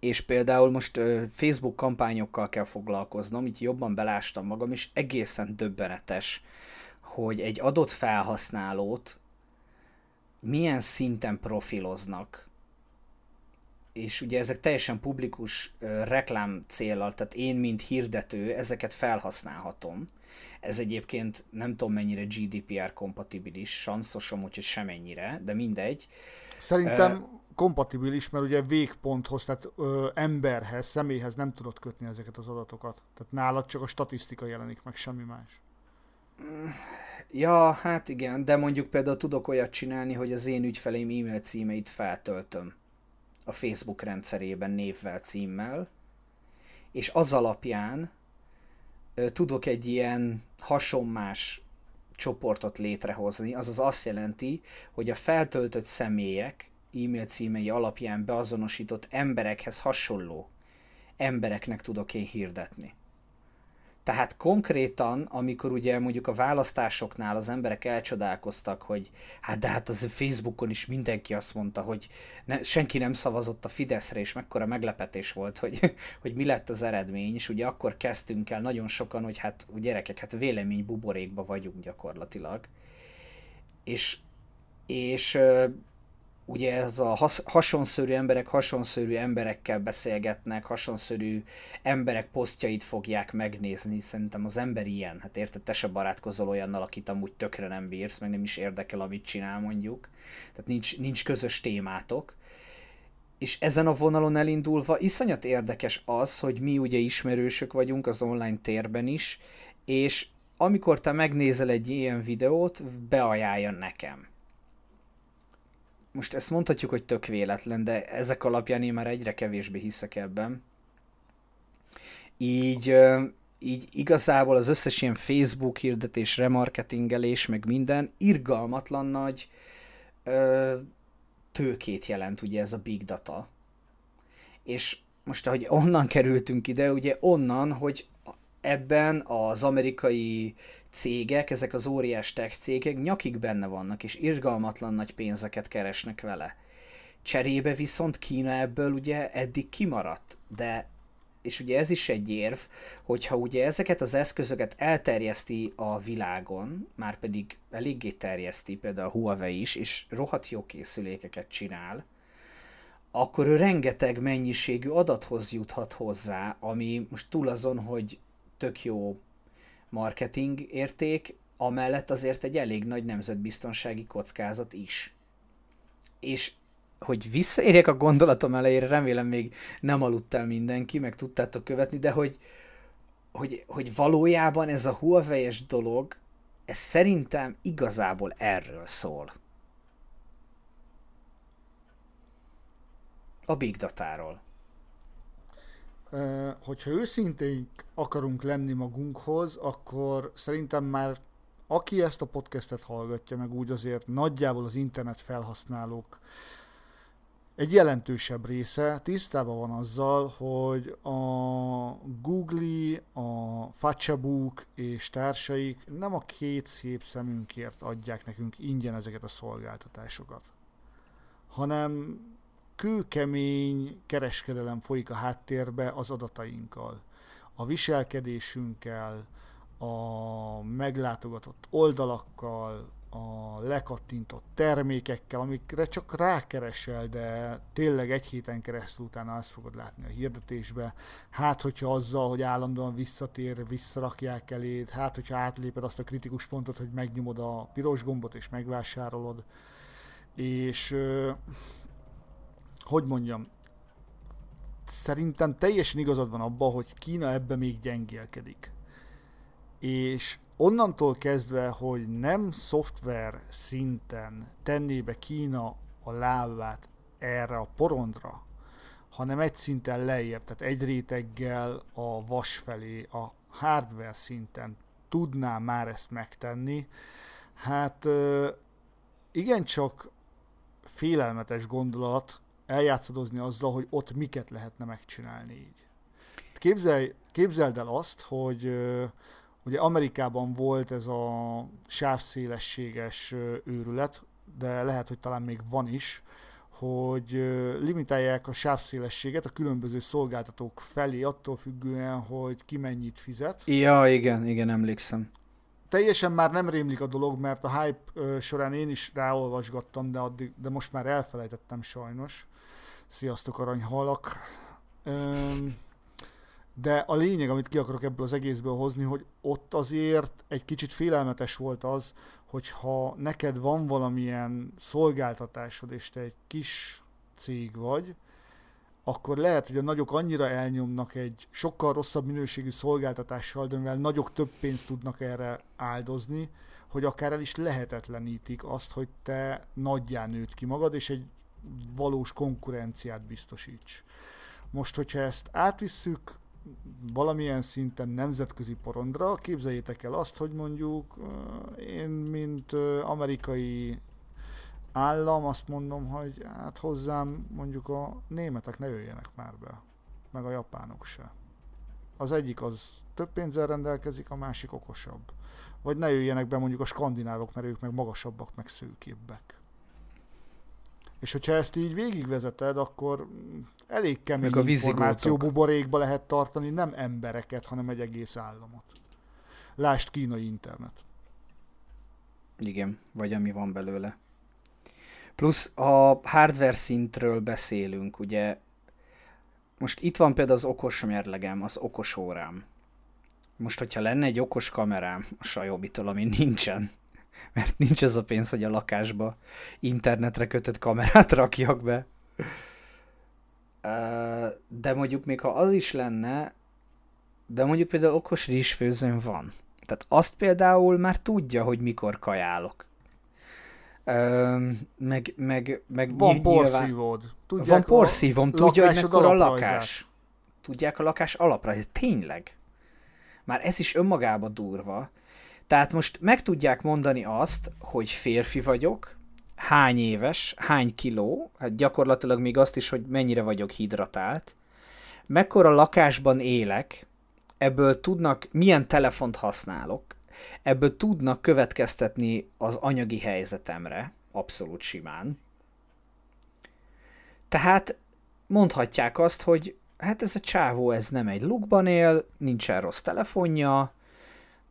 És például most Facebook kampányokkal kell foglalkoznom, így jobban belástam magam, és egészen döbbenetes, hogy egy adott felhasználót milyen szinten profiloznak, és ugye ezek teljesen publikus reklám célral, tehát én, mint hirdető, ezeket felhasználhatom. Ez egyébként nem tudom mennyire GDPR kompatibilis, sanszosom, úgyhogy semennyire, de mindegy. Szerintem kompatibilis, mert ugye végponthoz, tehát ö, emberhez, személyhez nem tudod kötni ezeket az adatokat. Tehát nálad csak a statisztika jelenik meg, semmi más. Ja, hát igen, de mondjuk például tudok olyat csinálni, hogy az én ügyfeleim e-mail címeit feltöltöm a Facebook rendszerében névvel, címmel, és az alapján ö, tudok egy ilyen hasonmás csoportot létrehozni, azaz azt jelenti, hogy a feltöltött személyek e-mail címei alapján beazonosított emberekhez hasonló embereknek tudok én hirdetni. Tehát konkrétan, amikor ugye mondjuk a választásoknál az emberek elcsodálkoztak, hogy hát de hát az Facebookon is mindenki azt mondta, hogy ne, senki nem szavazott a Fideszre, és mekkora meglepetés volt, hogy, (laughs) hogy mi lett az eredmény, és ugye akkor kezdtünk el nagyon sokan, hogy hát gyerekek, hát vélemény buborékba vagyunk gyakorlatilag. És, és ugye ez a has, hasonszörű emberek hasonszörű emberekkel beszélgetnek, hasonszörű emberek posztjait fogják megnézni, szerintem az ember ilyen, hát érted, te se barátkozol olyannal, akit amúgy tökre nem bírsz, meg nem is érdekel, amit csinál mondjuk, tehát nincs, nincs közös témátok, és ezen a vonalon elindulva iszonyat érdekes az, hogy mi ugye ismerősök vagyunk az online térben is, és amikor te megnézel egy ilyen videót, beajánlja nekem most ezt mondhatjuk, hogy tök véletlen, de ezek alapján én már egyre kevésbé hiszek ebben. Így, így igazából az összes ilyen Facebook hirdetés, remarketingelés, meg minden irgalmatlan nagy ö, tőkét jelent ugye ez a big data. És most, ahogy onnan kerültünk ide, ugye onnan, hogy ebben az amerikai cégek, ezek az óriás tech cégek nyakig benne vannak, és irgalmatlan nagy pénzeket keresnek vele. Cserébe viszont Kína ebből ugye eddig kimaradt, de és ugye ez is egy érv, hogyha ugye ezeket az eszközöket elterjeszti a világon, már pedig eléggé terjeszti például a Huawei is, és rohadt jó készülékeket csinál, akkor ő rengeteg mennyiségű adathoz juthat hozzá, ami most túl azon, hogy tök jó marketing érték, amellett azért egy elég nagy nemzetbiztonsági kockázat is. És hogy visszaérjek a gondolatom elejére, remélem még nem aludtál mindenki, meg tudtátok követni, de hogy, hogy, hogy valójában ez a Huawei-es dolog, ez szerintem igazából erről szól. A big datáról hogyha őszintén akarunk lenni magunkhoz, akkor szerintem már aki ezt a podcastet hallgatja, meg úgy azért nagyjából az internet felhasználók egy jelentősebb része tisztában van azzal, hogy a Google, a Facebook és társaik nem a két szép szemünkért adják nekünk ingyen ezeket a szolgáltatásokat, hanem kőkemény kereskedelem folyik a háttérbe az adatainkkal, a viselkedésünkkel, a meglátogatott oldalakkal, a lekattintott termékekkel, amikre csak rákeresel, de tényleg egy héten keresztül utána azt fogod látni a hirdetésbe. Hát, hogyha azzal, hogy állandóan visszatér, visszarakják eléd, hát, hogyha átléped azt a kritikus pontot, hogy megnyomod a piros gombot és megvásárolod. És hogy mondjam, szerintem teljesen igazad van abban, hogy Kína ebbe még gyengélkedik. És onnantól kezdve, hogy nem szoftver szinten tenné be Kína a lábát erre a porondra, hanem egy szinten lejjebb, tehát egy réteggel a vas felé, a hardware szinten tudná már ezt megtenni, hát igencsak félelmetes gondolat, eljátszadozni azzal, hogy ott miket lehetne megcsinálni így. Képzelj, képzeld el azt, hogy ugye Amerikában volt ez a sávszélességes őrület, de lehet, hogy talán még van is, hogy limitálják a sávszélességet a különböző szolgáltatók felé, attól függően, hogy ki mennyit fizet. Ja, igen, igen, emlékszem. Teljesen már nem rémlik a dolog, mert a hype során én is ráolvasgattam, de, addig, de most már elfelejtettem sajnos. Sziasztok aranyhalak. De a lényeg, amit ki akarok ebből az egészből hozni, hogy ott azért egy kicsit félelmetes volt az, hogyha neked van valamilyen szolgáltatásod, és te egy kis cég vagy, akkor lehet, hogy a nagyok annyira elnyomnak egy sokkal rosszabb minőségű szolgáltatással, de mivel nagyok több pénzt tudnak erre áldozni, hogy akár el is lehetetlenítik azt, hogy te nagyján nőtt ki magad, és egy valós konkurenciát biztosíts. Most, hogyha ezt átvisszük valamilyen szinten nemzetközi porondra. Képzeljétek el azt, hogy mondjuk én, mint amerikai állam azt mondom, hogy hát hozzám mondjuk a németek ne jöjjenek már be, meg a japánok se. Az egyik az több pénzzel rendelkezik, a másik okosabb. Vagy ne jöjjenek be mondjuk a skandinávok, mert ők meg magasabbak, meg szőkébbek. És hogyha ezt így végigvezeted, akkor elég kemény a információ buborékba lehet tartani nem embereket, hanem egy egész államot. Lásd kínai internet. Igen, vagy ami van belőle. Plusz a hardware szintről beszélünk, ugye most itt van például az okos mérlegem, az okos órám. Most, hogyha lenne egy okos kamerám a Xiaomi-től, ami nincsen, (laughs) mert nincs ez a pénz, hogy a lakásba internetre kötött kamerát (laughs) rakjak be. De mondjuk még ha az is lenne, de mondjuk például okos rizsfőzőn van. Tehát azt például már tudja, hogy mikor kajálok. Meg, meg, meg van porszívód. Tudják van porszívom, tudja, hogy mekkora a lakás. Tudják a lakás alaprajzát. Tényleg. Már ez is önmagában durva. Tehát most meg tudják mondani azt, hogy férfi vagyok, hány éves, hány kiló, hát gyakorlatilag még azt is, hogy mennyire vagyok hidratált, mekkora lakásban élek, ebből tudnak, milyen telefont használok, ebből tudnak következtetni az anyagi helyzetemre, abszolút simán. Tehát mondhatják azt, hogy hát ez a csávó, ez nem egy lukban él, nincsen rossz telefonja,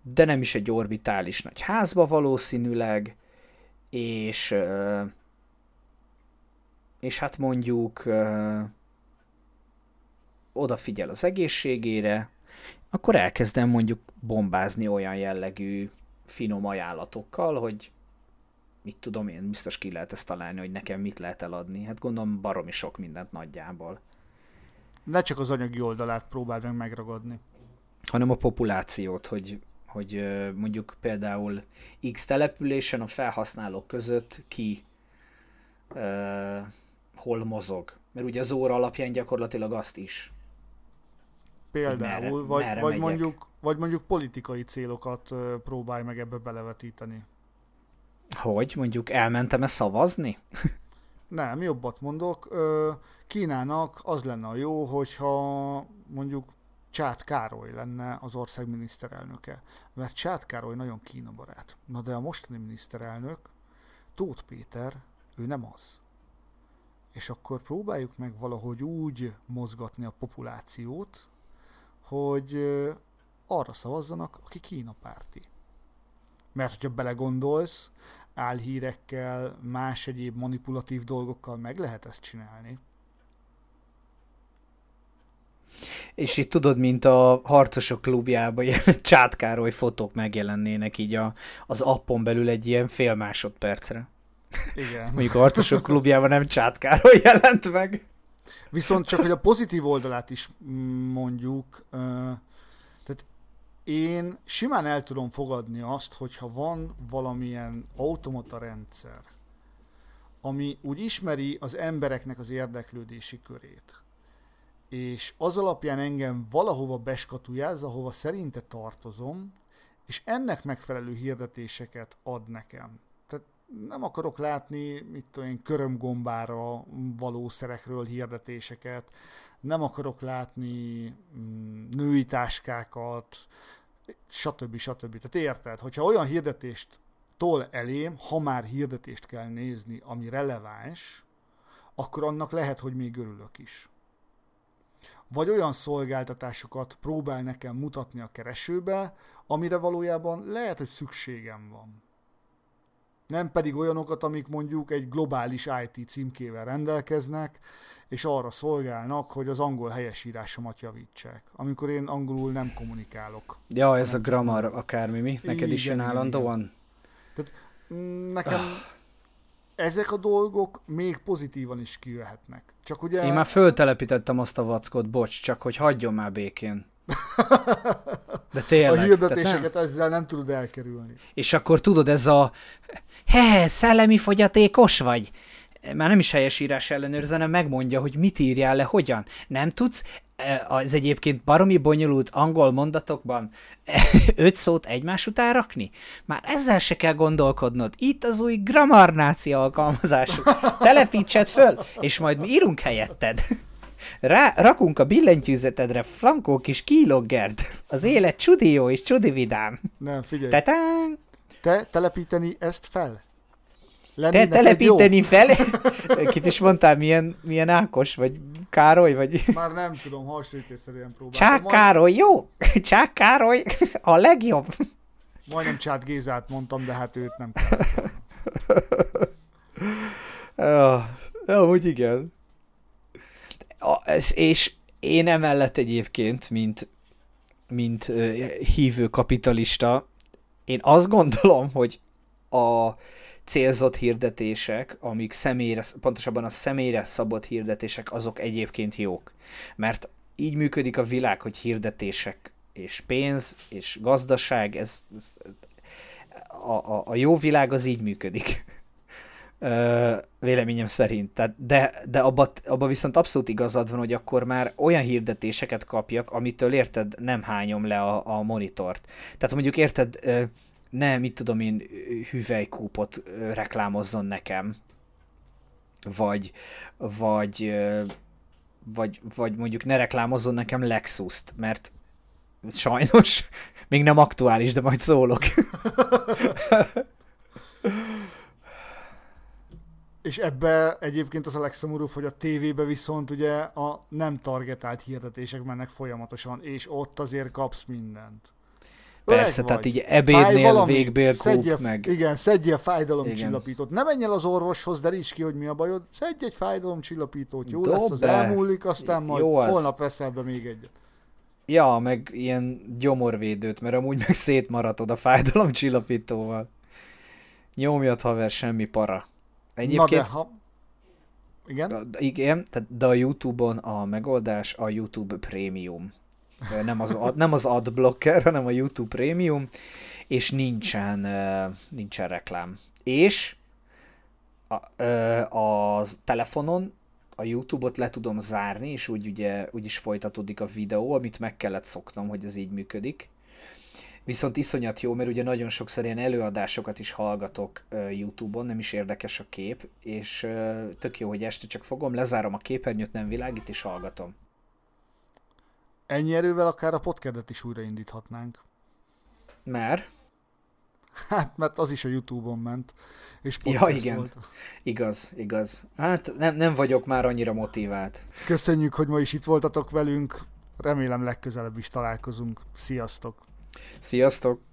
de nem is egy orbitális nagy házba valószínűleg, és és hát mondjuk odafigyel az egészségére, akkor elkezdem mondjuk bombázni olyan jellegű finom ajánlatokkal, hogy mit tudom én, biztos ki lehet ezt találni, hogy nekem mit lehet eladni. Hát gondolom baromi sok mindent nagyjából. Ne csak az anyagi oldalát próbáld meg megragadni. Hanem a populációt, hogy hogy mondjuk például X településen a felhasználók között ki uh, hol mozog. Mert ugye az óra alapján gyakorlatilag azt is. Például, merre, vagy, merre vagy, mondjuk, vagy mondjuk politikai célokat próbálj meg ebbe belevetíteni. Hogy? Mondjuk elmentem-e szavazni? Nem, jobbat mondok. Kínának az lenne a jó, hogyha mondjuk Csát Károly lenne az ország miniszterelnöke, mert Csát Károly nagyon Kína barát. Na de a mostani miniszterelnök, Tóth Péter, ő nem az. És akkor próbáljuk meg valahogy úgy mozgatni a populációt, hogy arra szavazzanak, aki Kína párti. Mert hogyha belegondolsz, álhírekkel, más egyéb manipulatív dolgokkal meg lehet ezt csinálni. És itt tudod, mint a harcosok klubjában ilyen (laughs) csátkároly fotók megjelennének így a, az appon belül egy ilyen fél másodpercre. Igen. (laughs) Mondjuk a harcosok klubjában nem csátkároly jelent meg. Viszont csak, hogy a pozitív oldalát is mondjuk, tehát én simán el tudom fogadni azt, hogyha van valamilyen automata rendszer, ami úgy ismeri az embereknek az érdeklődési körét, és az alapján engem valahova beskatujáz, ahova szerinte tartozom, és ennek megfelelő hirdetéseket ad nekem. Nem akarok látni, mit tudom én, körömgombára való szerekről hirdetéseket, nem akarok látni mm, női táskákat, stb. stb. Tehát érted, hogyha olyan hirdetést tol elém, ha már hirdetést kell nézni, ami releváns, akkor annak lehet, hogy még örülök is. Vagy olyan szolgáltatásokat próbál nekem mutatni a keresőbe, amire valójában lehet, hogy szükségem van. Nem pedig olyanokat, amik mondjuk egy globális IT címkével rendelkeznek, és arra szolgálnak, hogy az angol helyesírásomat javítsák, amikor én angolul nem kommunikálok. Ja, ez a grammar akármi, mi? Neked igen, is jön állandóan? Tehát mm, nekem ezek a dolgok még pozitívan is kijöhetnek. Csak ugye... Én már föltelepítettem azt a vackot, bocs, csak hogy hagyjon már békén. (laughs) De tényleg. A hirdetéseket nem? ezzel nem tudod elkerülni. És akkor tudod, ez a he, szellemi fogyatékos vagy? Már nem is helyesírás ellenőrző, hanem megmondja, hogy mit írjál le, hogyan. Nem tudsz? Az egyébként baromi bonyolult angol mondatokban (laughs) öt szót egymás után rakni? Már ezzel se kell gondolkodnod. Itt az új gramarnácia alkalmazásuk. Telepítsed föl, és majd mi írunk helyetted. Rá, rakunk a billentyűzetedre frankó kis kíloggert. Az élet csudi jó és csudi vidám. Nem, figyelj. Tetán! Te telepíteni ezt fel? Lenni Te telepíteni jó? (laughs) fel? Kit is mondtál, milyen, milyen Ákos, vagy Károly, vagy... Már nem tudom, hasonlítésszerűen próbálom. Csák Majd... Károly, jó? Csák Károly, a legjobb. Majdnem Csát Gézát mondtam, de hát őt nem kell. ja, úgy igen. És én emellett egyébként, mint, mint hívő kapitalista, én azt gondolom, hogy a célzott hirdetések, amik személyre, pontosabban a személyre szabott hirdetések, azok egyébként jók. Mert így működik a világ, hogy hirdetések és pénz és gazdaság, ez, ez a, a, a jó világ az így működik. Véleményem szerint. Tehát, de de abba, abba viszont abszolút igazad van, hogy akkor már olyan hirdetéseket kapjak, amitől érted, nem hányom le a, a monitort. Tehát mondjuk érted, ne, mit tudom én, hüvelykúpot reklámozzon nekem, vagy, vagy, vagy, vagy mondjuk ne reklámozzon nekem Lexus-t, mert sajnos (laughs) még nem aktuális, de majd szólok. (laughs) És ebbe egyébként az a legszomorúbb, hogy a tévébe viszont ugye a nem targetált hirdetések mennek folyamatosan, és ott azért kapsz mindent. Persze, tehát így ebédnél végbérkóp, meg... Igen, szedjél fájdalomcsillapítót. Ne menj el az orvoshoz, is ki, hogy mi a bajod. Szedj egy fájdalomcsillapítót, jó Dob lesz, az be. elmúlik, aztán majd jó holnap az. veszel be még egyet. Ja, meg ilyen gyomorvédőt, mert amúgy meg szétmaradod a fájdalomcsillapítóval. Nyomjad, haver, semmi para. Egyébként... Na de, ha... Igen? Igen, tehát, de a YouTube-on a megoldás a YouTube Premium nem az, nem az adblocker, hanem a YouTube Premium, és nincsen, nincsen reklám. És a, a telefonon a YouTube-ot le tudom zárni, és úgy ugye úgy is folytatódik a videó, amit meg kellett szoknom, hogy ez így működik. Viszont iszonyat jó, mert ugye nagyon sokszor ilyen előadásokat is hallgatok YouTube-on, nem is érdekes a kép, és tök jó, hogy este csak fogom, lezárom a képernyőt, nem világít, és hallgatom. Ennyi erővel akár a podcastet is újraindíthatnánk. Mert? Hát, mert az is a Youtube-on ment, és podcast ja, igen. volt. Igaz, igaz. Hát nem, nem vagyok már annyira motivált. Köszönjük, hogy ma is itt voltatok velünk. Remélem legközelebb is találkozunk. Sziasztok! Sziasztok!